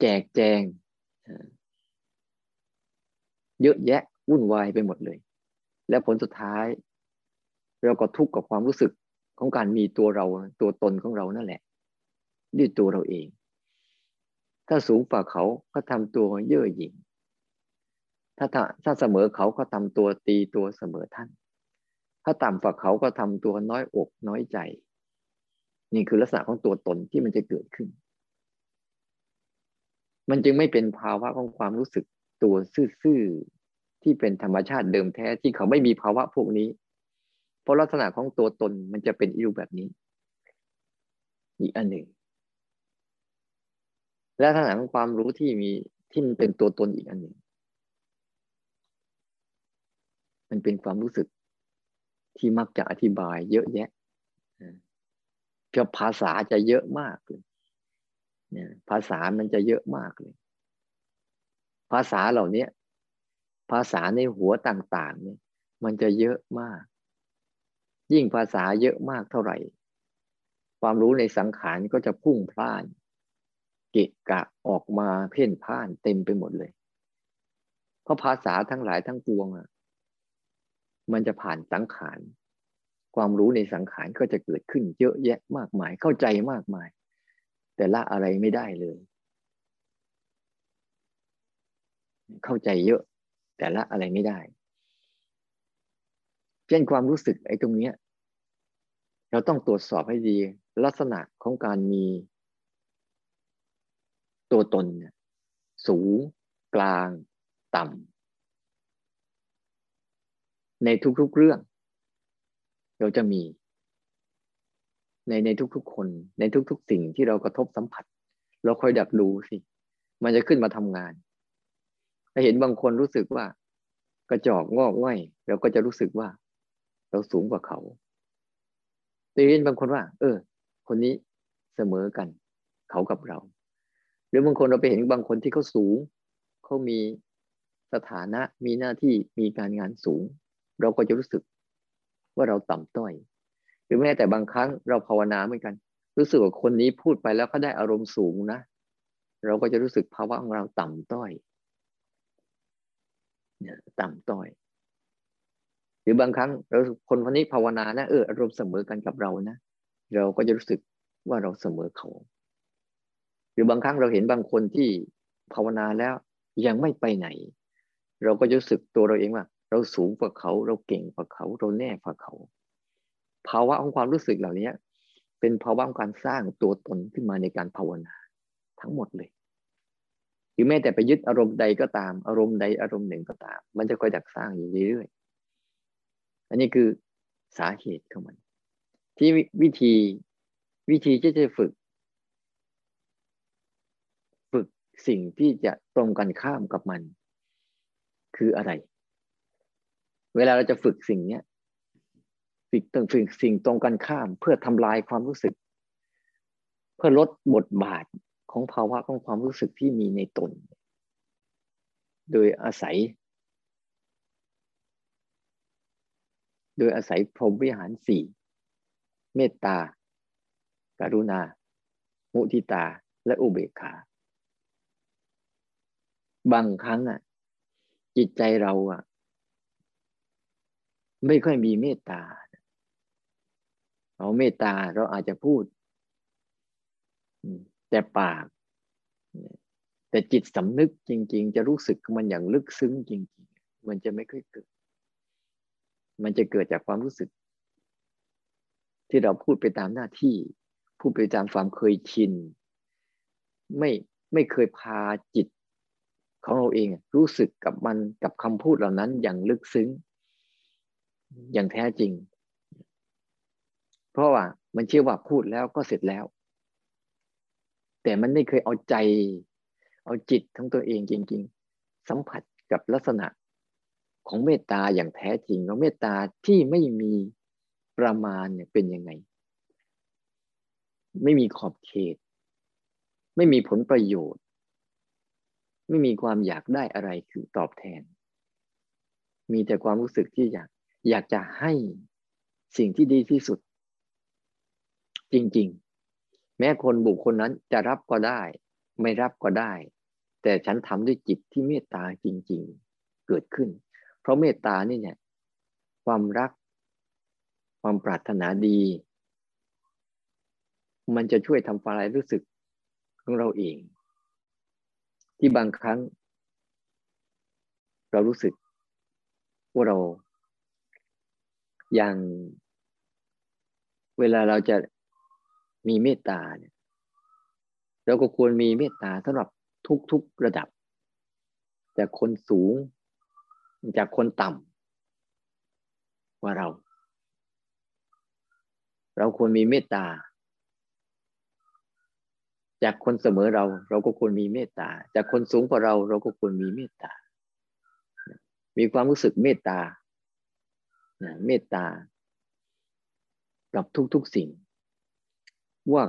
แจกแจง เยอะแยะวุ่นวายไปหมดเลย แล้วผลสุดท้าย เราก็ทุกข์กับความรู้สึกของการมีตัวเราตัวตนของเรานั่นแหละ ด้วยตัวเราเอง ถ้าสูงกว่าเขาก็ทำตัวเย่อหยิ่งถ้าถ้าเสมอเขาก็ทำตัวตีตัวเสมอท่าน ถ้าต่ำกว่าเขาก็ทำตัวน้อยอกน้อยใจ นี่คือลักษณะของตัวตนที่มันจะเกิดขึ้น มันจึงไม่เป็นภาวะของความรู้สึกตัวซื่อ ที่เป็นธรรมชาติเดิมแท้ที่เขาไม่มีภาวะพวกนี้ เพราะลักษณะของตัวตนมันจะเป็นอิรูแบบนี้ อีกอันหนึ่ง และลักษณะของความรู้ที่มีที่มันเป็นตัวตนอีกอันหนึ่ง มันเป็นความรู้สึกที่มักจะอธิบายเยอะแยะเพียภาษาจะเยอะมากเลยเนี่ยภาษามันจะเยอะมากเลย ภาษาเหล่านี้ ภาษาในหัวต่างๆเนี่ยมันจะเยอะมาก ยิ่งภาษาเยอะมากเท่าไหร่ ความรู้ในสังขารก็จะพุ่งพล่านเกะกะออกมาเพ่นพ่านเต็มไปหมดเลย เพราะภาษาทั้งหลายทั้งปวงอะ มันจะผ่านสังขาร ความรู้ในสังขารก็จะเกิดขึ้นเยอะแยะมากมาย เข้าใจมากมาย แต่ละอะไรไม่ได้เลย เข้าใจเยอะ แต่ละอะไรไม่ได้ เช่นความรู้สึกไอ้ตรงเนี้ย เราต้องตรวจสอบให้ดี ลักษณะของการมี ตัวตนเนี่ยสูง กลาง ต่ำในทุกๆเรื่อง เราจะมี ในในทุกๆคน ในทุกๆสิ่งที่เรากระทบสัมผัส เราคอยดักดูสิ มันจะขึ้นมาทำงาน ถ้าเห็นบางคนรู้สึกว่า กระจอกงอกง่อยเราก็จะรู้สึกว่า เราสูงกว่าเขาแต่เห็นบางคนว่า เออ คนนี้เสมอกัน เขากับเรา หรือบางคนเราไปเห็นบางคนที่เขาสูงเขามีสถานะมีหน้าที่มีการงานสูง เราก็จะรู้สึกว่าเราต่ำต้อย หรือแม้แต่บางครั้งเราภาวนาเหมือนกัน รู้สึกว่าคนนี้พูดไปแล้วเขาได้อารมณ์สูงนะ เราก็จะรู้สึกภาวะของเราต่ำต้อย เนี่ยต่ำต้อย หรือบางครั้งเราคนคนนี้ภาวนานะเอออารมณ์เสมอกันกับเรานะเราก็จะรู้สึกว่าเราเสมอเขา หรือบางครั้งเราเห็นบางคนที่ภาวนาแล้วยังไม่ไปไหน เราก็จะรู้สึกตัวเราเองว่า เราสูงกว่าเขา เราเก่งกว่าเขา เราแน่กว่าเขา ภาวะของความรู้สึกเหล่านี้เป็นภาวะของการสร้างตัวตนขึ้นมาในการภาวนาทั้งหมดเลย รือแม้แต่ไปยึดอารมณ์ใดก็ตาม อารมณ์ใดอารมณ์หนึ่งก็ตาม มันจะคอยดักสร้างอยู่เรื่อยๆอันนี้คือสาเหตุของมัน ที่วิธีวิธีที่จะฝึก ฝึกสิ่งที่จะตรงกันข้ามกับมัน คืออะไร เวลาเราจะฝึกสิ่งเนี้ยฝึกต้องฝึกสิ่งตรงกันข้าม เพื่อทำลายความรู้สึก เพื่อลดบทบาท ของภาวะของความรู้สึกที่มีในตน โดยอาศัย โดยอาศัยพรหมวิหารสี่เมตตาการุณา มุทิตา และอุเบกขา บางครั้งอะ จิตใจเราอะ ไม่ค่อยมีเมตตา เราเมตตาเราอาจจะพูด แต่ปาก แต่จิตสำนึกจริง ๆ จะรู้สึกมันอย่างลึกซึ้งจริง ๆ มันจะไม่ค่อยเกิด มันจะเกิดจากความรู้สึก ที่เราพูดไปตามหน้าที่ พูดไปตามความเคยชิน ไม่ไม่เคยพาจิตของเราเองรู้สึกกับมันกับคำพูดเหล่านั้นอย่างลึกซึ้ง อย่างแท้จริง เพราะว่ามันเชื่อว่าพูดแล้วก็เสร็จแล้ว แต่มันไม่เคยเอาใจ เอาจิตทั้งตัวเองจริง ๆ สัมผัสกับลักษณะของเมตตาอย่างแท้จริงของเมตตาที่ไม่มีประมาณเนี่ยเป็นยังไง ไม่มีขอบเขต ไม่มีผลประโยชน์ ไม่มีความอยากได้อะไรคือตอบแทน มีแต่ความรู้สึกที่อยากอยากจะให้สิ่งที่ดีที่สุด จริง ๆ แม้คนบุคคลนั้นจะรับก็ได้ ไม่รับก็ได้ แต่ฉันทำด้วยจิตที่เมตตาจริง ๆ เกิดขึ้น เพราะเมตตานี่เนี่ย ความรัก ความปรารถนาดี มันจะช่วยทำฝ่ายรู้สึกของเราเอง ที่บางครั้ง เรารู้สึกว่าเราอย่างเวลาเราจะ มีเมตตาเนี่ยเราก็ควรมีเมตตาสำหรับทุกๆระดับ จากคนสูง จากคนต่ำว่าเรา เราควรมีเมตตา จากคนเสมอเรา เราก็ควรมีเมตตา จากคนสูงกว่าเรา เราก็ควรมีเมตตา มีความรู้สึกเมตตาเมตตากับทุกๆสิ่ง ว่า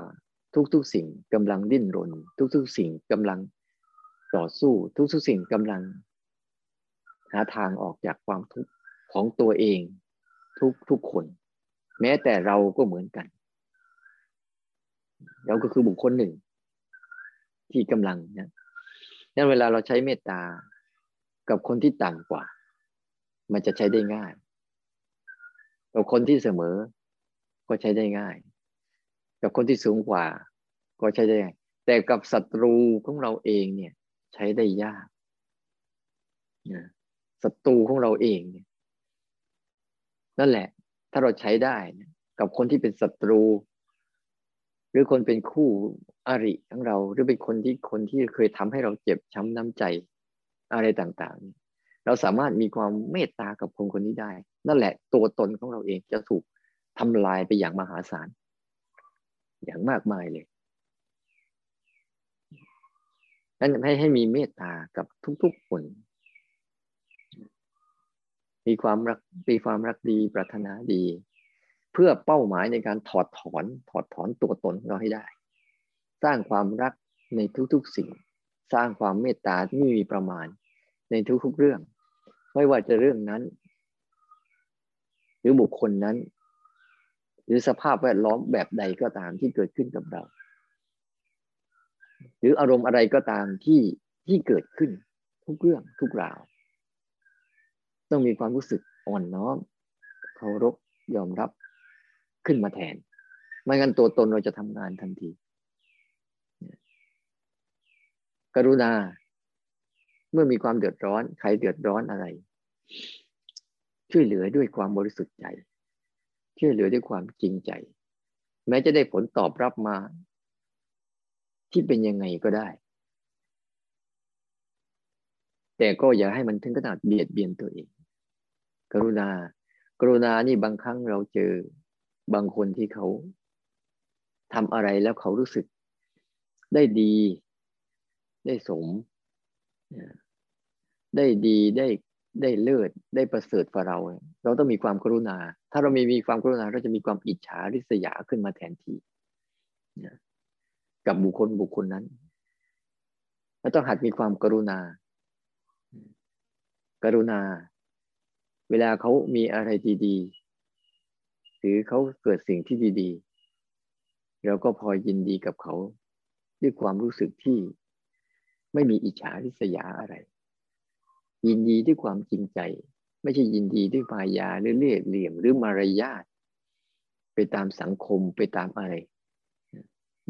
ทุกๆสิ่งกำลังดิ้นรน ทุกๆสิ่งกำลังต่อสู้ทุกๆสิ่งกำลัง หาทางออกจากความทุกข์ของตัวเอง ทุกทุกคน แม้แต่เราก็เหมือนกัน เราก็คือบุคคลหนึ่ง ที่กำลังนะนั้นเวลาเราใช้เมตตากับคนที่ต่ำกว่า มันจะใช้ได้ง่ายกับคนที่เสมอก็ใช้ได้ง่าย กับคนที่สูงกว่า ก็ใช้ได้ แต่กับศัตรูของเราเองเนี่ย ใช้ได้ยากศัตรูของเราเองเนี่ยนั่นแหละ ถ้าเราใช้ได้กับคนที่เป็นศัตรู หรือคนเป็นคู่อริของเรา หรือเป็นคนที่คนที่เคยทำให้เราเจ็บช้ำน้ำใจอะไรต่างๆ เราสามารถมีความเมตตากับคนคนนี้ได้ นั่นแหละตัวตนของเราเองจะถูกทำลายไปอย่างมหาศาล อย่างมากมายเลยนั้นให้ให้มีเมตตากับทุกๆคน มีความรักมีความรักดีปรารถนาดี เพื่อเป้าหมายในการถอดถอนถอดถอนตัวตนเราให้ได้ สร้างความรักในทุกๆสิ่ง สร้างความเมตตาที่ไม่มีประมาณในทุกๆเรื่อง ไม่ว่าจะเรื่องนั้น หรือบุคคลนั้น หรือสภาพแวดล้อมแบบใดก็ตามที่เกิดขึ้นกับเรา หรืออารมณ์อะไรก็ตามที่ที่เกิดขึ้นทุกเรื่องทุกราว ต้องมีความรู้สึกอ่อนน้อมเคารพยอมรับขึ้นมาแทน ไม่งั้นตัวตนเราจะทำงานทันที กรุณา เมื่อมีความเดือดร้อน ใครเดือดร้อนอะไร ช่วยเหลือด้วยความบริสุทธิ์ใจ ช่วยเหลือด้วยความจริงใจ แม้จะได้ผลตอบรับมา ที่เป็นยังไงก็ได้ แต่ก็อย่าให้มันถึงขนาดเบียดเบียนตัวเอง กรุณา กรุณานี่บางครั้งเราเจอบางคนที่เขาทำอะไรแล้วเขารู้สึกได้ดี ได้สม ได้ดีได้ได้เลิศได้ประเสริฐกว่าเรา เราต้องมีความกรุณา ถ้าเรามีมีความกรุณาเราจะมีความอิจฉาริษยาขึ้นมาแทนทีกับบุคคลบุคคลนั้นเราต้องหัดมีความกรุณา กรุณา เวลาเขามีอะไรดีๆ หรือเขาเกิดสิ่งที่ดีๆ เราก็พอยินดีกับเขา ด้วยความรู้สึกที่ไม่มีอิจฉาริษยาอะไร ยินดีด้วยความจริงใจ ไม่ใช่ยินดีด้วยมายาหรือเล่ห์เหลี่ยมหรือมารยาทไปตามสังคมไปตามอะไร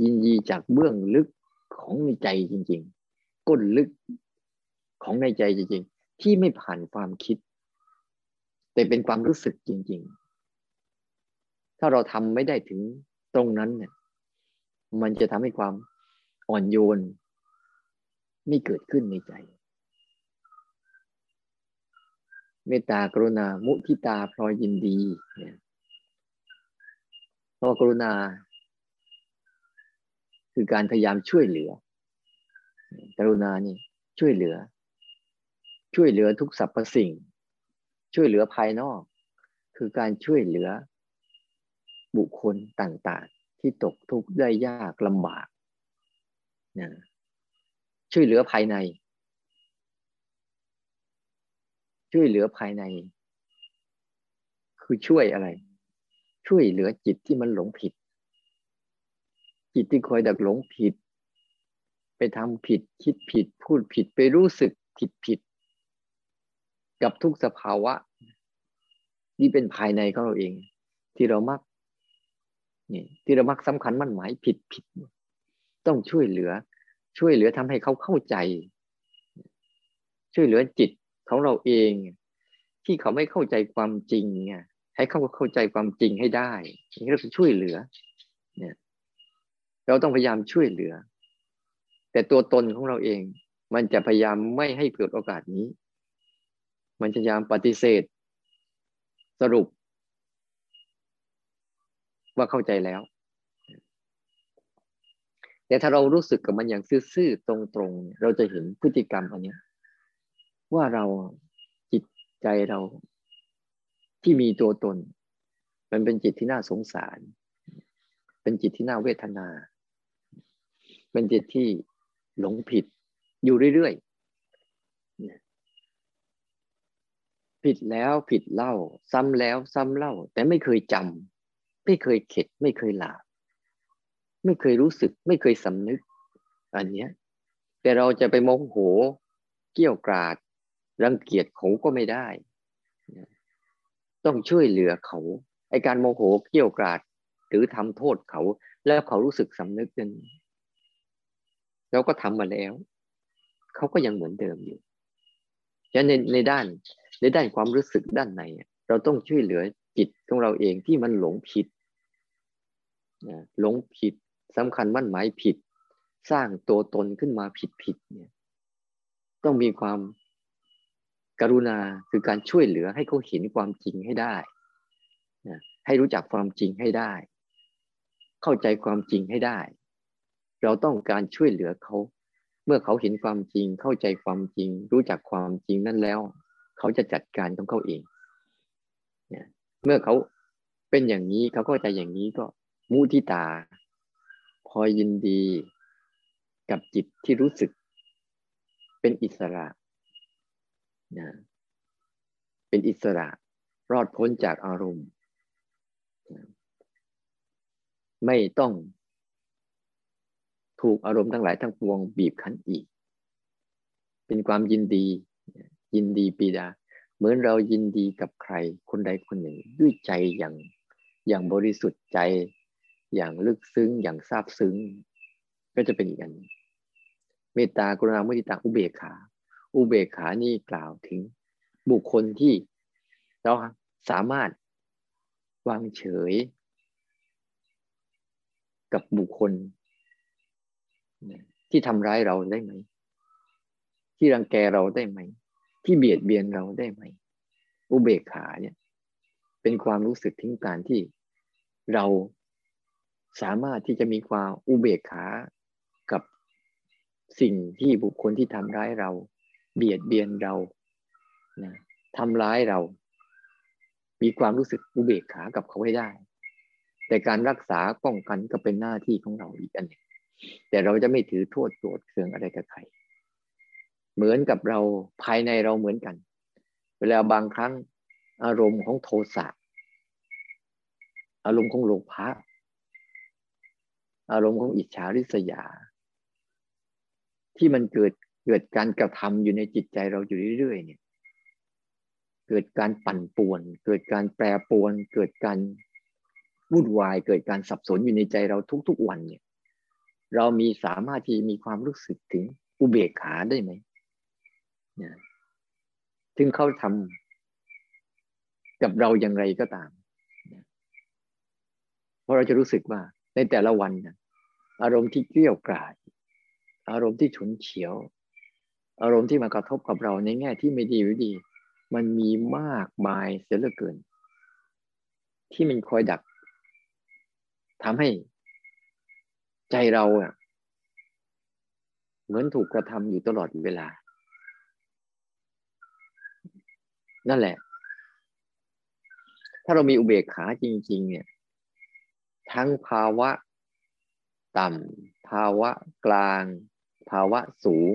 ยินดีจากเบื้องลึกของในใจจริง ๆ ก้นลึกของในใจจริง ๆ ที่ไม่ผ่านความคิด แต่เป็นความรู้สึกจริง ๆ ถ้าเราทำไม่ได้ถึงตรงนั้นเนี่ยมันจะทำให้ความอ่อนโยน ไม่เกิดขึ้นในใจ เมตตากรุณา มุทิตาพลอยยินดีเนี่ยพอกรุณา คือการพยายามช่วยเหลือ กรุณานี่ช่วยเหลือ ช่วยเหลือทุกสรรพสิ่ง ช่วยเหลือภายนอก คือการช่วยเหลือ บุคคลต่างๆ ที่ตกทุกข์ได้ยากลำบากนะช่วยเหลือภายใน ช่วยเหลือภายใน คือช่วยอะไร ช่วยเหลือจิตที่มันหลงผิด จิตที่คอยดักหลงผิด ไปทำผิด คิดผิด พูดผิดไปรู้สึกผิดผิด กับทุกสภาวะ นี่เป็นภายในของเราเอง ที่เรามักนี่ที่เรามักสำคัญมั่นหมายผิดผิด ต้องช่วยเหลือ ช่วยเหลือทำให้เขาเข้าใจ ช่วยเหลือจิต ของเราเอง ที่เขาไม่เข้าใจความจริงไงให้เขาเข้าใจความจริงให้ได้นี่เราช่วยเหลือ เนี่ย เราต้องพยายามช่วยเหลือ แต่ตัวตนของเราเอง มันจะพยายามไม่ให้เกิดโอกาสนี้ มันจะพยายามปฏิเสธ สรุป ว่าเข้าใจแล้ว แต่ถ้าเรารู้สึกกับมันอย่างซื่อๆตรงๆ เราจะเห็นพฤติกรรมอันนี้ ว่าเราจิตใจเราที่มีตัวตน มันเป็นจิตที่น่าสงสาร เป็นจิตที่น่าเวทนา เป็นจิตที่หลงผิดอยู่เรื่อยๆ ผิดแล้วผิดเล่า ซ้ำแล้วซ้ำเล่า แต่ไม่เคยจำไม่เคยเข็ด ไม่เคยหลาบไม่เคยรู้สึก ไม่เคยสำนึก อันเนี้ย แต่เราจะไปโมโหเกี่ยวกราด รังเกียจเขาก็ไม่ได้ ต้องช่วยเหลือเขา ไอการโมโหเกี่ยวกราดหรือทำโทษเขา แล้วเขารู้สึกสำนึกนั้นเราก็ทำมาแล้ว เขาก็ยังเหมือนเดิมอยู่ฉะนั้นในในด้านในด้านความรู้สึกด้านในเราต้องช่วยเหลือจิตของเราเองที่มันหลงผิดหลงผิดสำคัญมั่นหมายผิด สร้างตัวตนขึ้นมาผิดผิดเนี่ย ต้องมีความ กรุณาคือการช่วยเหลือให้เขาเห็นความจริงให้ได้นะให้รู้จักความจริงให้ได้ เข้าใจความจริงให้ได้ เราต้องการช่วยเหลือเขา เมื่อเขาเห็นความจริง เข้าใจความจริง รู้จักความจริงนั่นแล้ว เขาจะจัดการของเขาเองเนี่ยเมื่อเขาเป็นอย่างนี้เขาก็ใจอย่างนี้ก็มุทิตา พอยินดีกับจิตที่รู้สึก เป็นอิสระ นะเป็นอิสระรอดพ้นจากอารมณ์ ไม่ต้องถูกอารมณ์ทั้งหลายทั้งปวงบีบคั้นอีก เป็นความยินดี ยินดีปีดา เหมือนเรายินดีกับใครคนใดคนหนึ่ง ด้วยใจอย่างอย่างบริสุทธิ์ใจ อย่างลึกซึ้งอย่างซาบซึ้ง ก็จะเป็นอีกอัน เมตตากรุณาเมตตาอุเบกขา อุเบกขานี่กล่าวถึงบุคคลที่เราสามารถวางเฉย กับบุคคล ที่ทำร้ายเราได้ไหม ที่รังแกเราได้ไหม ที่เบียดเบียนเราได้ไหม อุเบกขาเนี่ย เป็นความรู้สึกทิ้งการที่เราสามารถที่จะมีความอุเบกขากับสิ่งที่บุคคลที่ทำร้ายเรา เบียดเบียนเรานะทำร้ายเรา มีความรู้สึกอุเบกขากับเขาให้ได้ แต่การรักษาป้องกันก็เป็นหน้าที่ของเราอีกอันหนึ่งแต่เราจะไม่ถือโทษโกรธเคืองอะไรกับใคร เหมือนกับเราภายในเราเหมือนกัน เวลาบางครั้งอารมณ์ของโทสะอารมณ์ของโลภะอารมณ์ของอิจฉาริษยา ที่มันเกิด เกิดการกระทำอยู่ในจิตใจเราอยู่เรื่อยๆเนี่ย เกิดการปั่นป่วน เกิดการแปรปรวน เกิดการวุ่นวาย เกิดการสับสนอยู่ในใจเราทุกๆวันเนี่ย เรามีสามารถที่มีความรู้สึกถึงอุเบกขาได้ไหมนะถึงเขาทำกับเราอย่างไรก็ตามเพราะเราจะรู้สึกว่าในแต่ละวันนะอารมณ์ที่เกลี้ยวกราดอารมณ์ที่ฉุนเฉียว อารมณ์ที่มากระทบกับเราในแง่ที่ไม่ดีหรือดี มันมีมากมายเสียเหลือเกิน ที่มันคอยดักทำให้ใจเราอะเหมือนถูกกระทำอยู่ตลอดเวลา นั่นแหละ ถ้าเรามีอุเบกขาจริง ๆ เนี่ย ทั้งภาวะต่ำภาวะกลาง ภาวะสูง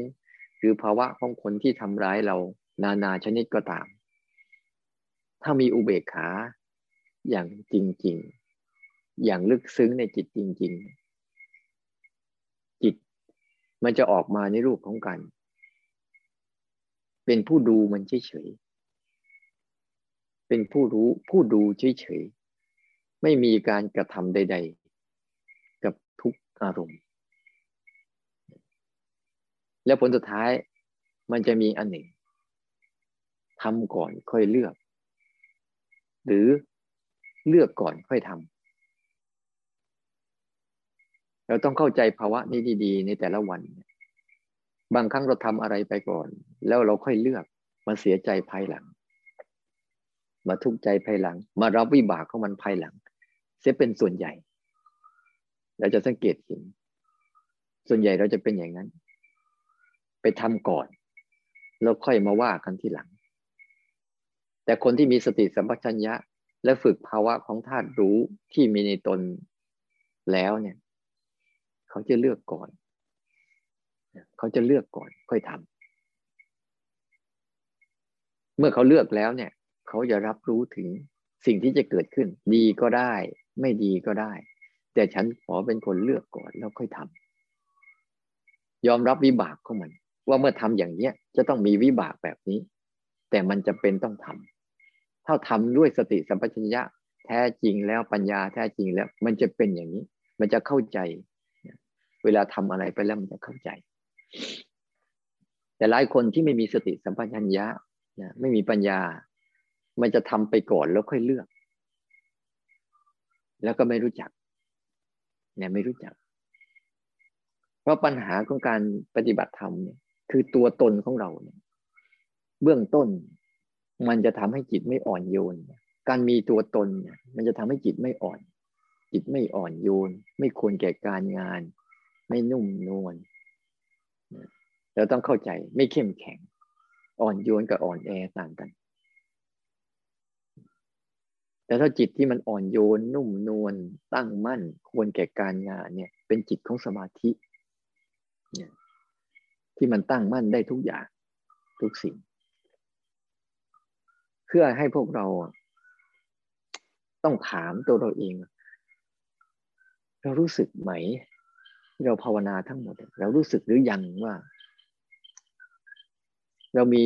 หรือภาวะของคนที่ทำร้ายเรานานาชนิดก็ตาม ถ้ามีอุเบกขาอย่างจริง ๆ อย่างลึกซึ้งในจิตจริง ๆ จิตมันจะออกมาในรูปของกัน เป็นผู้ดูมันเฉยๆเป็นผู้รู้ผู้ดูเฉยๆไม่มีการกระทำใด ๆ กับทุกอารมณ์ แล้วผลสุดท้ายมันจะมีอันหนึ่งทำก่อนค่อยเลือก หรือเลือกก่อนค่อยทำเราต้องเข้าใจภาวะนี้ดี ๆ ในแต่ละวัน บางครั้งเราทำอะไรไปก่อน แล้วเราค่อยเลือกมาเสียใจภายหลัง มาทุกข์ใจภายหลัง มารับวิบากของมันภายหลัง เสียเป็นส่วนใหญ่ เราจะสังเกตเห็น ส่วนใหญ่เราจะเป็นอย่างนั้น ไปทำก่อน แล้วค่อยมาว่ากันที่หลัง แต่คนที่มีสติสัมปชัญญะ และฝึกภาวะของธาตุรู้ที่มีในตนแล้วเนี่ย เขาจะเลือกก่อน เขาจะเลือกก่อน ค่อยทำเมื่อเขาเลือกแล้วเนี่ย เขาจะรับรู้ถึงสิ่งที่จะเกิดขึ้น ดีก็ได้ ไม่ดีก็ได้ แต่ฉันขอเป็นคนเลือกก่อนแล้วค่อยทำยอมรับวิบากของมัน ว่าเมื่อทำอย่างเนี้ยจะต้องมีวิบากแบบนี้ แต่มันจะเป็นต้องทำถ้าทำด้วยสติสัมปชัญญะแท้จริงแล้วปัญญาแท้จริงแล้ว มันจะเป็นอย่างนี้ มันจะเข้าใจ เวลาทำอะไรไปแล้วมันจะเข้าใจ แต่หลายคนที่ไม่มีสติสัมปชัญญะนะไม่มีปัญญา มันจะทำไปก่อนแล้วค่อยเลือก แล้วก็ไม่รู้จักเนี่ยไม่รู้จัก เพราะปัญหาของการปฏิบัติธรรมเนี่ย คือตัวตนของเราเนี่ยเบื้องต้น มันจะทำให้จิตไม่อ่อนโยน การมีตัวตนเนี่ยมันจะทำให้จิตไม่อ่อน จิตไม่อ่อนโยน ไม่ควรแก่การงาน ไม่นุ่มนวลเราต้องเข้าใจไม่เข้มแข็ง อ่อนโยนกับอ่อนแอต่างกัน แต่ถ้าจิตที่มันอ่อนโยน นุ่มนวลตั้งมั่น ควรแก่การงานเนี่ย เป็นจิตของสมาธิเนี่ย ที่มันตั้งมั่นได้ทุกอย่างทุกสิ่ง เพื่อให้พวกเราต้องถามตัวเราเอง เรารู้สึกไหม เราภาวนาทั้งหมด เรารู้สึกหรือยังว่า เรามี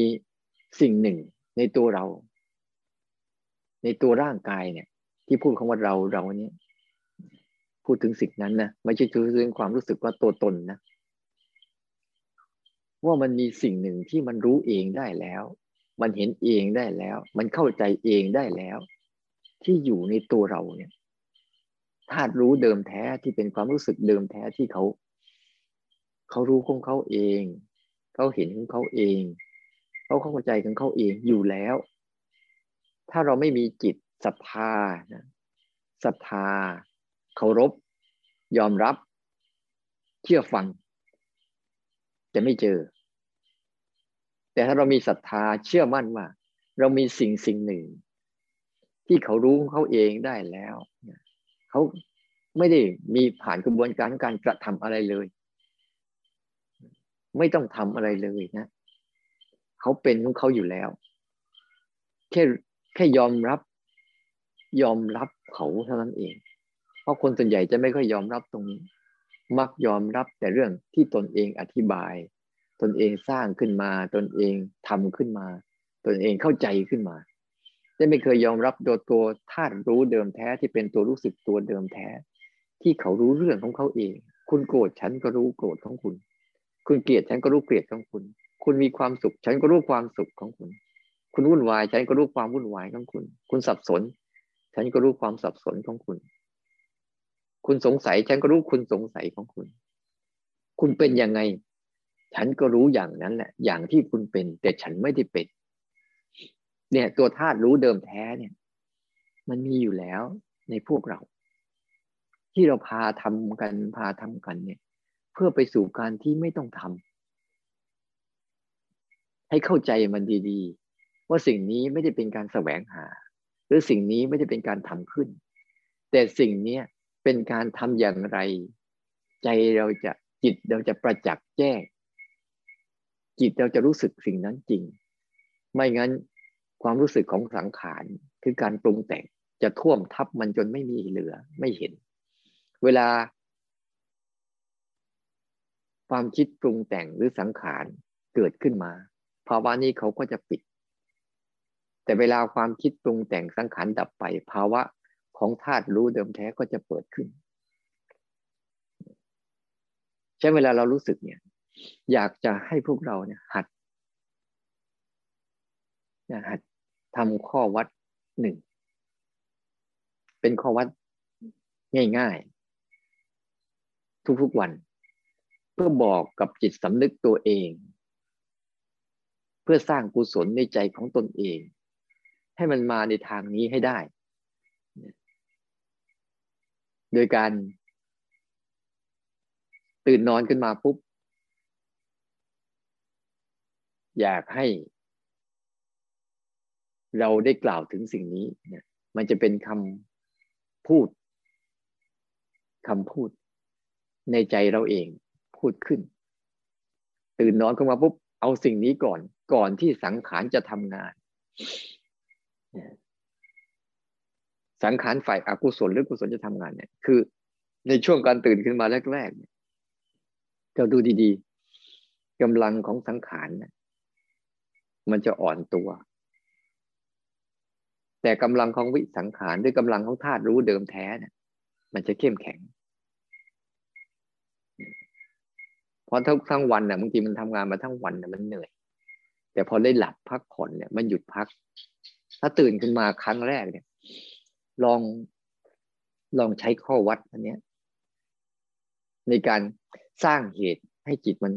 สิ่งหนึ่งในตัวเรา ในตัวร่างกายเนี่ย ที่พูดคำว่าเราเราเนี้ยพูดถึงสิ่งนั้นนะไม่ใช่พูดถึงความรู้สึกว่าตัวตนนะ ว่ามันมีสิ่งหนึ่งที่มันรู้เองได้แล้ว มันเห็นเองได้แล้ว มันเข้าใจเองได้แล้ว ที่อยู่ในตัวเราเนี่ยธาตุรู้เดิมแท้ที่เป็นความรู้สึกเดิมแท้ที่เขาเขารู้ของเขาเอง เขาเห็นของเขาเอง เขาเข้าใจของเขาเองอยู่แล้ว ถ้าเราไม่มีจิตศรัทธาศรัทธาเคารพ ยอมรับ เชื่อฟัง จะไม่เจอ แต่ถ้าเรามีศรัทธาเชื่อมั่นว่า เรามีสิ่งสิ่งหนึ่ง ที่เขารู้เขาเองได้แล้วเขาไม่ได้มีผ่านกระบวนการการกระทำอะไรเลย ไม่ต้องทำอะไรเลยนะเขาเป็นของเขาอยู่แล้ว แค่แค่ยอมรับ ยอมรับเขาเท่านั้นเอง เพราะคนส่วนใหญ่จะไม่ค่อยยอมรับตรงนี้ มักยอมรับแต่เรื่องที่ตนเองอธิบาย ตนเองสร้างขึ้นมา ตนเองทำขึ้นมา ตนเองเข้าใจขึ้นมาแต่ไม่เคยยอมรับตัวตัวธาตุรู้เดิมแท้ที่เป็นตัวรู้สึกตัวเดิมแท้ ที่เขารู้เรื่องของเขาเอง คุณโกรธฉันก็รู้โกรธของคุณ คุณเกลียดฉันก็รู้เกลียดของคุณ คุณมีความสุข ฉันก็รู้ความสุขของคุณ คุณวุ่นวายฉันก็รู้ความวุ่นวายของคุณ คุณสับสน ฉันก็รู้ความสับสนของคุณ คุณสงสัย ฉันก็รู้คุณสงสัยของคุณ คุณเป็นยังไง ฉันก็รู้อย่างนั้นแหละ อย่างที่คุณเป็น แต่ฉันไม่ได้เป็น เนี่ย ตัวธาตุรู้เดิมแท้เนี่ย มันมีอยู่แล้วในพวกเรา ที่เราพาทำกันพาทำกันเนี่ย เพื่อไปสู่การที่ไม่ต้องทำให้เข้าใจมันดีๆ ว่าสิ่งนี้ไม่ได้เป็นการแสวงหา หรือสิ่งนี้ไม่ได้เป็นการทำขึ้น แต่สิ่งนี้ เป็นการทำอย่างไร ใจเราจะจิตเราจะประจักษ์แจ้ง จิตเราจะรู้สึกสิ่งนั้นจริง ไม่งั้นความรู้สึกของสังขารคือการปรุงแต่งจะท่วมทับมันจนไม่มีเหลือไม่เห็น เวลา ความคิดปรุงแต่งหรือสังขารเกิดขึ้นมาภาวะนี้เขาก็จะปิด แต่เวลาความคิดปรุงแต่งสังขารดับไป ภาวะ ของธาตุรู้เดิมแท้ก็จะเปิดขึ้น ใช่เวลาเรารู้สึกเนี่ย อยากจะให้พวกเราเนี่ยหัดหัดทำข้อวัดหนึ่ง เป็นข้อวัดง่ายๆ ทุกๆวัน เพื่อบอกกับจิตสำนึกตัวเอง เพื่อสร้างกุศลในใจของตนเอง ให้มันมาในทางนี้ให้ได้ โดยการ ตื่นนอนขึ้นมาปุ๊บ อยากให้ เราได้กล่าวถึงสิ่งนี้เนี่ย มันจะเป็นคำพูดคำพูด ในใจเราเองพูดขึ้น ตื่นนอนขึ้นมาปุ๊บ เอาสิ่งนี้ก่อน ก่อนที่สังขารจะทำงาน สังขารฝ่ายอากุศลหรือกุศลจะทำงานเนี่ย คือ ในช่วงการตื่นขึ้นมาแรกๆเนี่ยเราดูดีๆกำลังของสังขารเนี่ยมันจะอ่อนตัว แต่กำลังของวิสังขารด้วยกำลังของธาตุรู้เดิมแท้เนี่ย มันจะเข้มแข็งเพราะทั้งทั้งวันเนี่ยบางทีมันทำงานมาทั้งวันเนี่ยมันเหนื่อย แต่พอได้หลับพักผ่อนเนี่ย มันหยุดพัก ถ้าตื่นขึ้นมาครั้งแรกเนี่ย ลองลองใช้ข้อวัดอันนี้ในการสร้างเหตุให้จิตมัน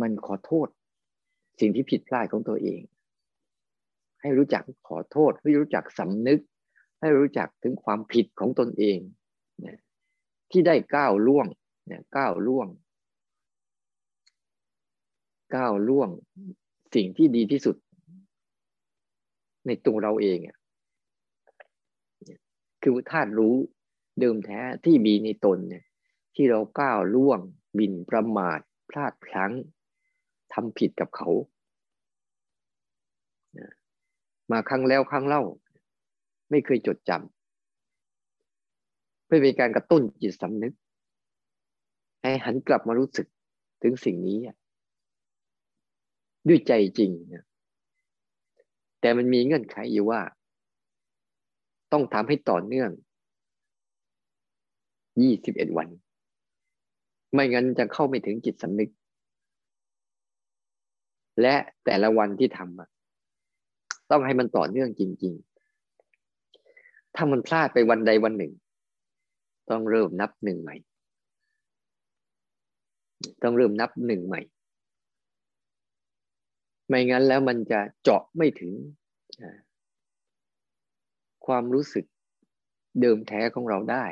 มันขอโทษ สิ่งที่ผิดพลาดของตัวเอง ให้รู้จักขอโทษ ให้รู้จักสำนึก ให้รู้จักถึงความผิดของตนเองนที่ได้ก้าวล่วงเนี่ยก้าวล่วง ก้าวล่วง สิ่งที่ดีที่สุด ในตัวเราเองอะ คือธาตุรู้เดิมแท้ที่มีในตนเนี่ยที่เราก้าวล่วงบินประมาท พลาดพลั้งทำผิดกับเขา มาครั้งแล้วครั้งเล่า ไม่เคยจดจำเพื่อเป็นการกระตุ้นจิตสำนึก ให้หันกลับมารู้สึกถึงสิ่งนี้ ด้วยใจจริงนะแต่มันมีเงื่อนไขอยู่ว่า ต้องทำให้ต่อเนื่อง 21 วัน ไม่งั้นจะเข้าไม่ถึงจิตสำนึก และแต่ละวันที่ทำต้องให้มันต่อเนื่องจริง ๆ ถ้ามันพลาดไปวันใดวันหนึ่ง ต้องเริ่มนับหนึ่งใหม่ ต้องเริ่มนับหนึ่งใหม่ ไม่งั้นแล้วมันจะเจาะไม่ถึง ความรู้สึกเดิมแท้ของเราได้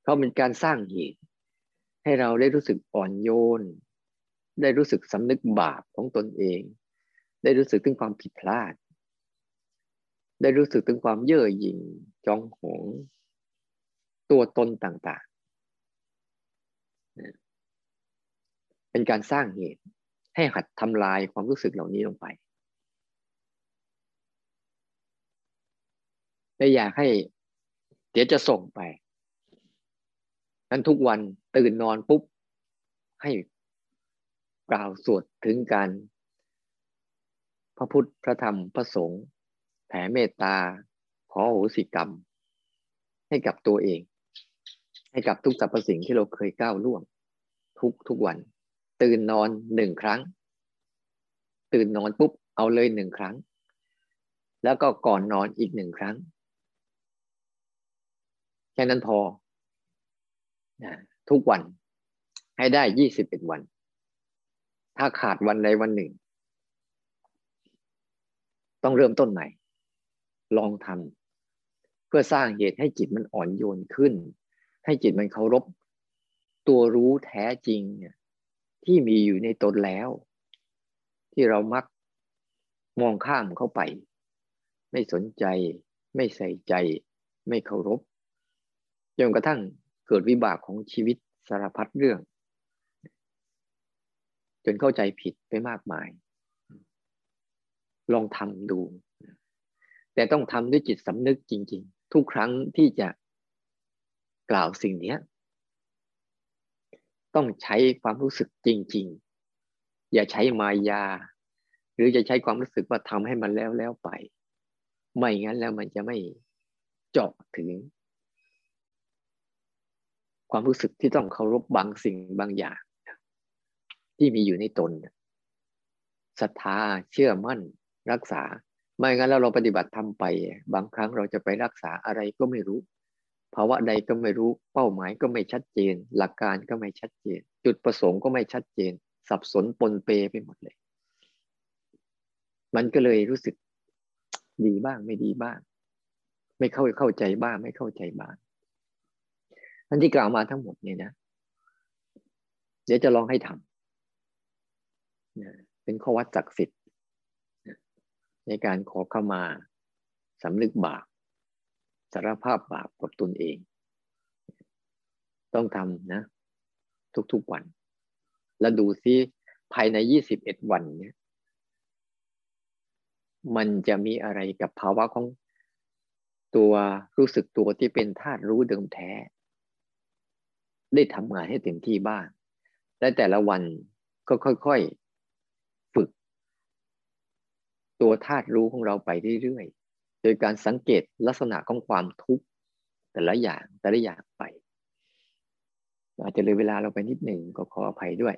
เพราะเป็นการสร้างเหตุให้เราได้รู้สึกอ่อนโยน ได้รู้สึกสำนึกบาปของตนเอง ได้รู้สึกถึงความผิดพลาด ได้รู้สึกถึงความเย่อหยิ่งจจองหง ตัวตนต่างๆ เป็นการสร้างเหตุให้หัดทำลายความรู้สึกเหล่านี้ลงไป ไม่อยากให้ เดี๋ยวจะส่งไปนั้นทุกวันตื่นนอนปุ๊บ ให้กล่าวสวดถึงการ พระพุทธพระธรรมพระสงฆ์แผ่เมตตา ขอโหสิกรรม ให้กับตัวเอง ให้กับทุกสรรพสิ่งที่เราเคยก้าวล่วง ทุกทุกวัน ตื่นนอนหนึ่งครั้ง ตื่นนอนปุ๊บเอาเลยหนึ่งครั้ง แล้วก็ก่อนนอนอีกหนึ่งครั้ง ค่นั้นพอนะทุกวันให้ได้ยี่สิบเอ็ดวัน ถ้าขาดวันใดวันหนึ่ง ต้องเริ่มต้นใหม่ ลองทำเพื่อสร้างเหตุให้จิตมันอ่อนโยนขึ้น ให้จิตมันเคารพ ตัวรู้แท้จริงที่มีอยู่ในตนแล้ว ที่เรามักมองข้ามเข้าไป ไม่สนใจ ไม่ใส่ใจ ไม่เคารพ จนกระทั่งเกิดวิบากของชีวิตสารพัดเรื่อง จนเข้าใจผิดไปมากมาย ลองทำดู แต่ต้องทำด้วยจิตสำนึกจริง ๆ ทุกครั้งที่จะกล่าวสิ่งนี้ต้องใช้ความรู้สึกจริง ๆ อย่าใช้มายา หรือจะใช้ความรู้สึกว่าทำให้มันแล้วแล้วไป ไม่งั้นแล้วมันจะไม่เจาะถึง ความรู้สึกที่ต้องเคารพบางสิ่งบางอย่าง ที่มีอยู่ในตนศรัทธาเชื่อมั่นรักษา ไม่งั้นแล้วเราปฏิบัติทำไป บางครั้งเราจะไปรักษาอะไรก็ไม่รู้ภาวะใดก็ไม่รู้เป้าหมายก็ไม่ชัดเจน หลักการก็ไม่ชัดเจน จุดประสงค์ก็ไม่ชัดเจน สับสนปนเปไปหมดเลย มันก็เลยรู้สึกดีบ้างไม่ดีบ้าง ไม่เข้าเข้าใจบ้าง ไม่เข้าใจบ้าง ท่านที่กล่าวมาทั้งหมดเนี่ยนะ เดี๋ยวจะลองให้ทำเป็นข้อวัดศักดิ์สิทธิ์ในการขอเข้ามาสำนึกบาปสารภาพบาปกับตนเอง ต้องทำนะ ทุกๆวัน แล้วดูซิภายในยี่สิบเอ็ดวันเนี่ยมันจะมีอะไรกับภาวะของตัวรู้สึกตัวที่เป็นธาตุรู้เดิมแท้ ได้ทำงานให้เต็มที่บ้างและแต่ละวันก็ค่อยๆ ฝึก ตัวธาตุรู้ของเราไปเรื่อยๆ โดยการสังเกตลักษณะของความทุกข์แต่ละอย่างแต่ละอย่างไป อาจจะเลยเวลาเราไปนิดหนึ่งก็ขออภัยด้วย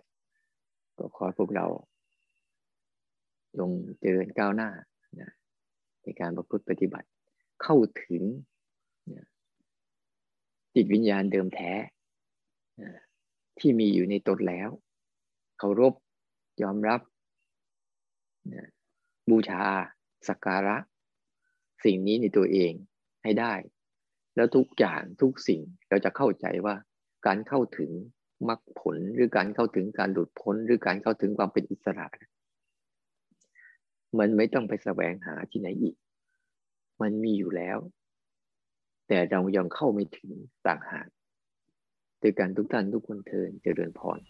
ก็ขอพวกเราลงเจริญก้าวหน้านะในการประพฤติปฏิบัติเข้าถึงจิตวิญญาณเดิมแท้ ที่มีอยู่ในตนแล้วเคารพยอมรับ บูชาสักการะ สิ่งนี้ในตัวเองให้ได้ แล้วทุกอย่างทุกสิ่งเราจะเข้าใจว่าการเข้าถึงมรรคผลหรือการเข้าถึงการหลุดพ้น หรือการเข้าถึงความเป็นอิสระ มันไม่ต้องไปแสวงหาที่ไหนอีก มันมีอยู่แล้ว แต่เรายังเข้าไม่ถึงต่างหาก โดยการทุกท่านทุกคนเทินเจริญพร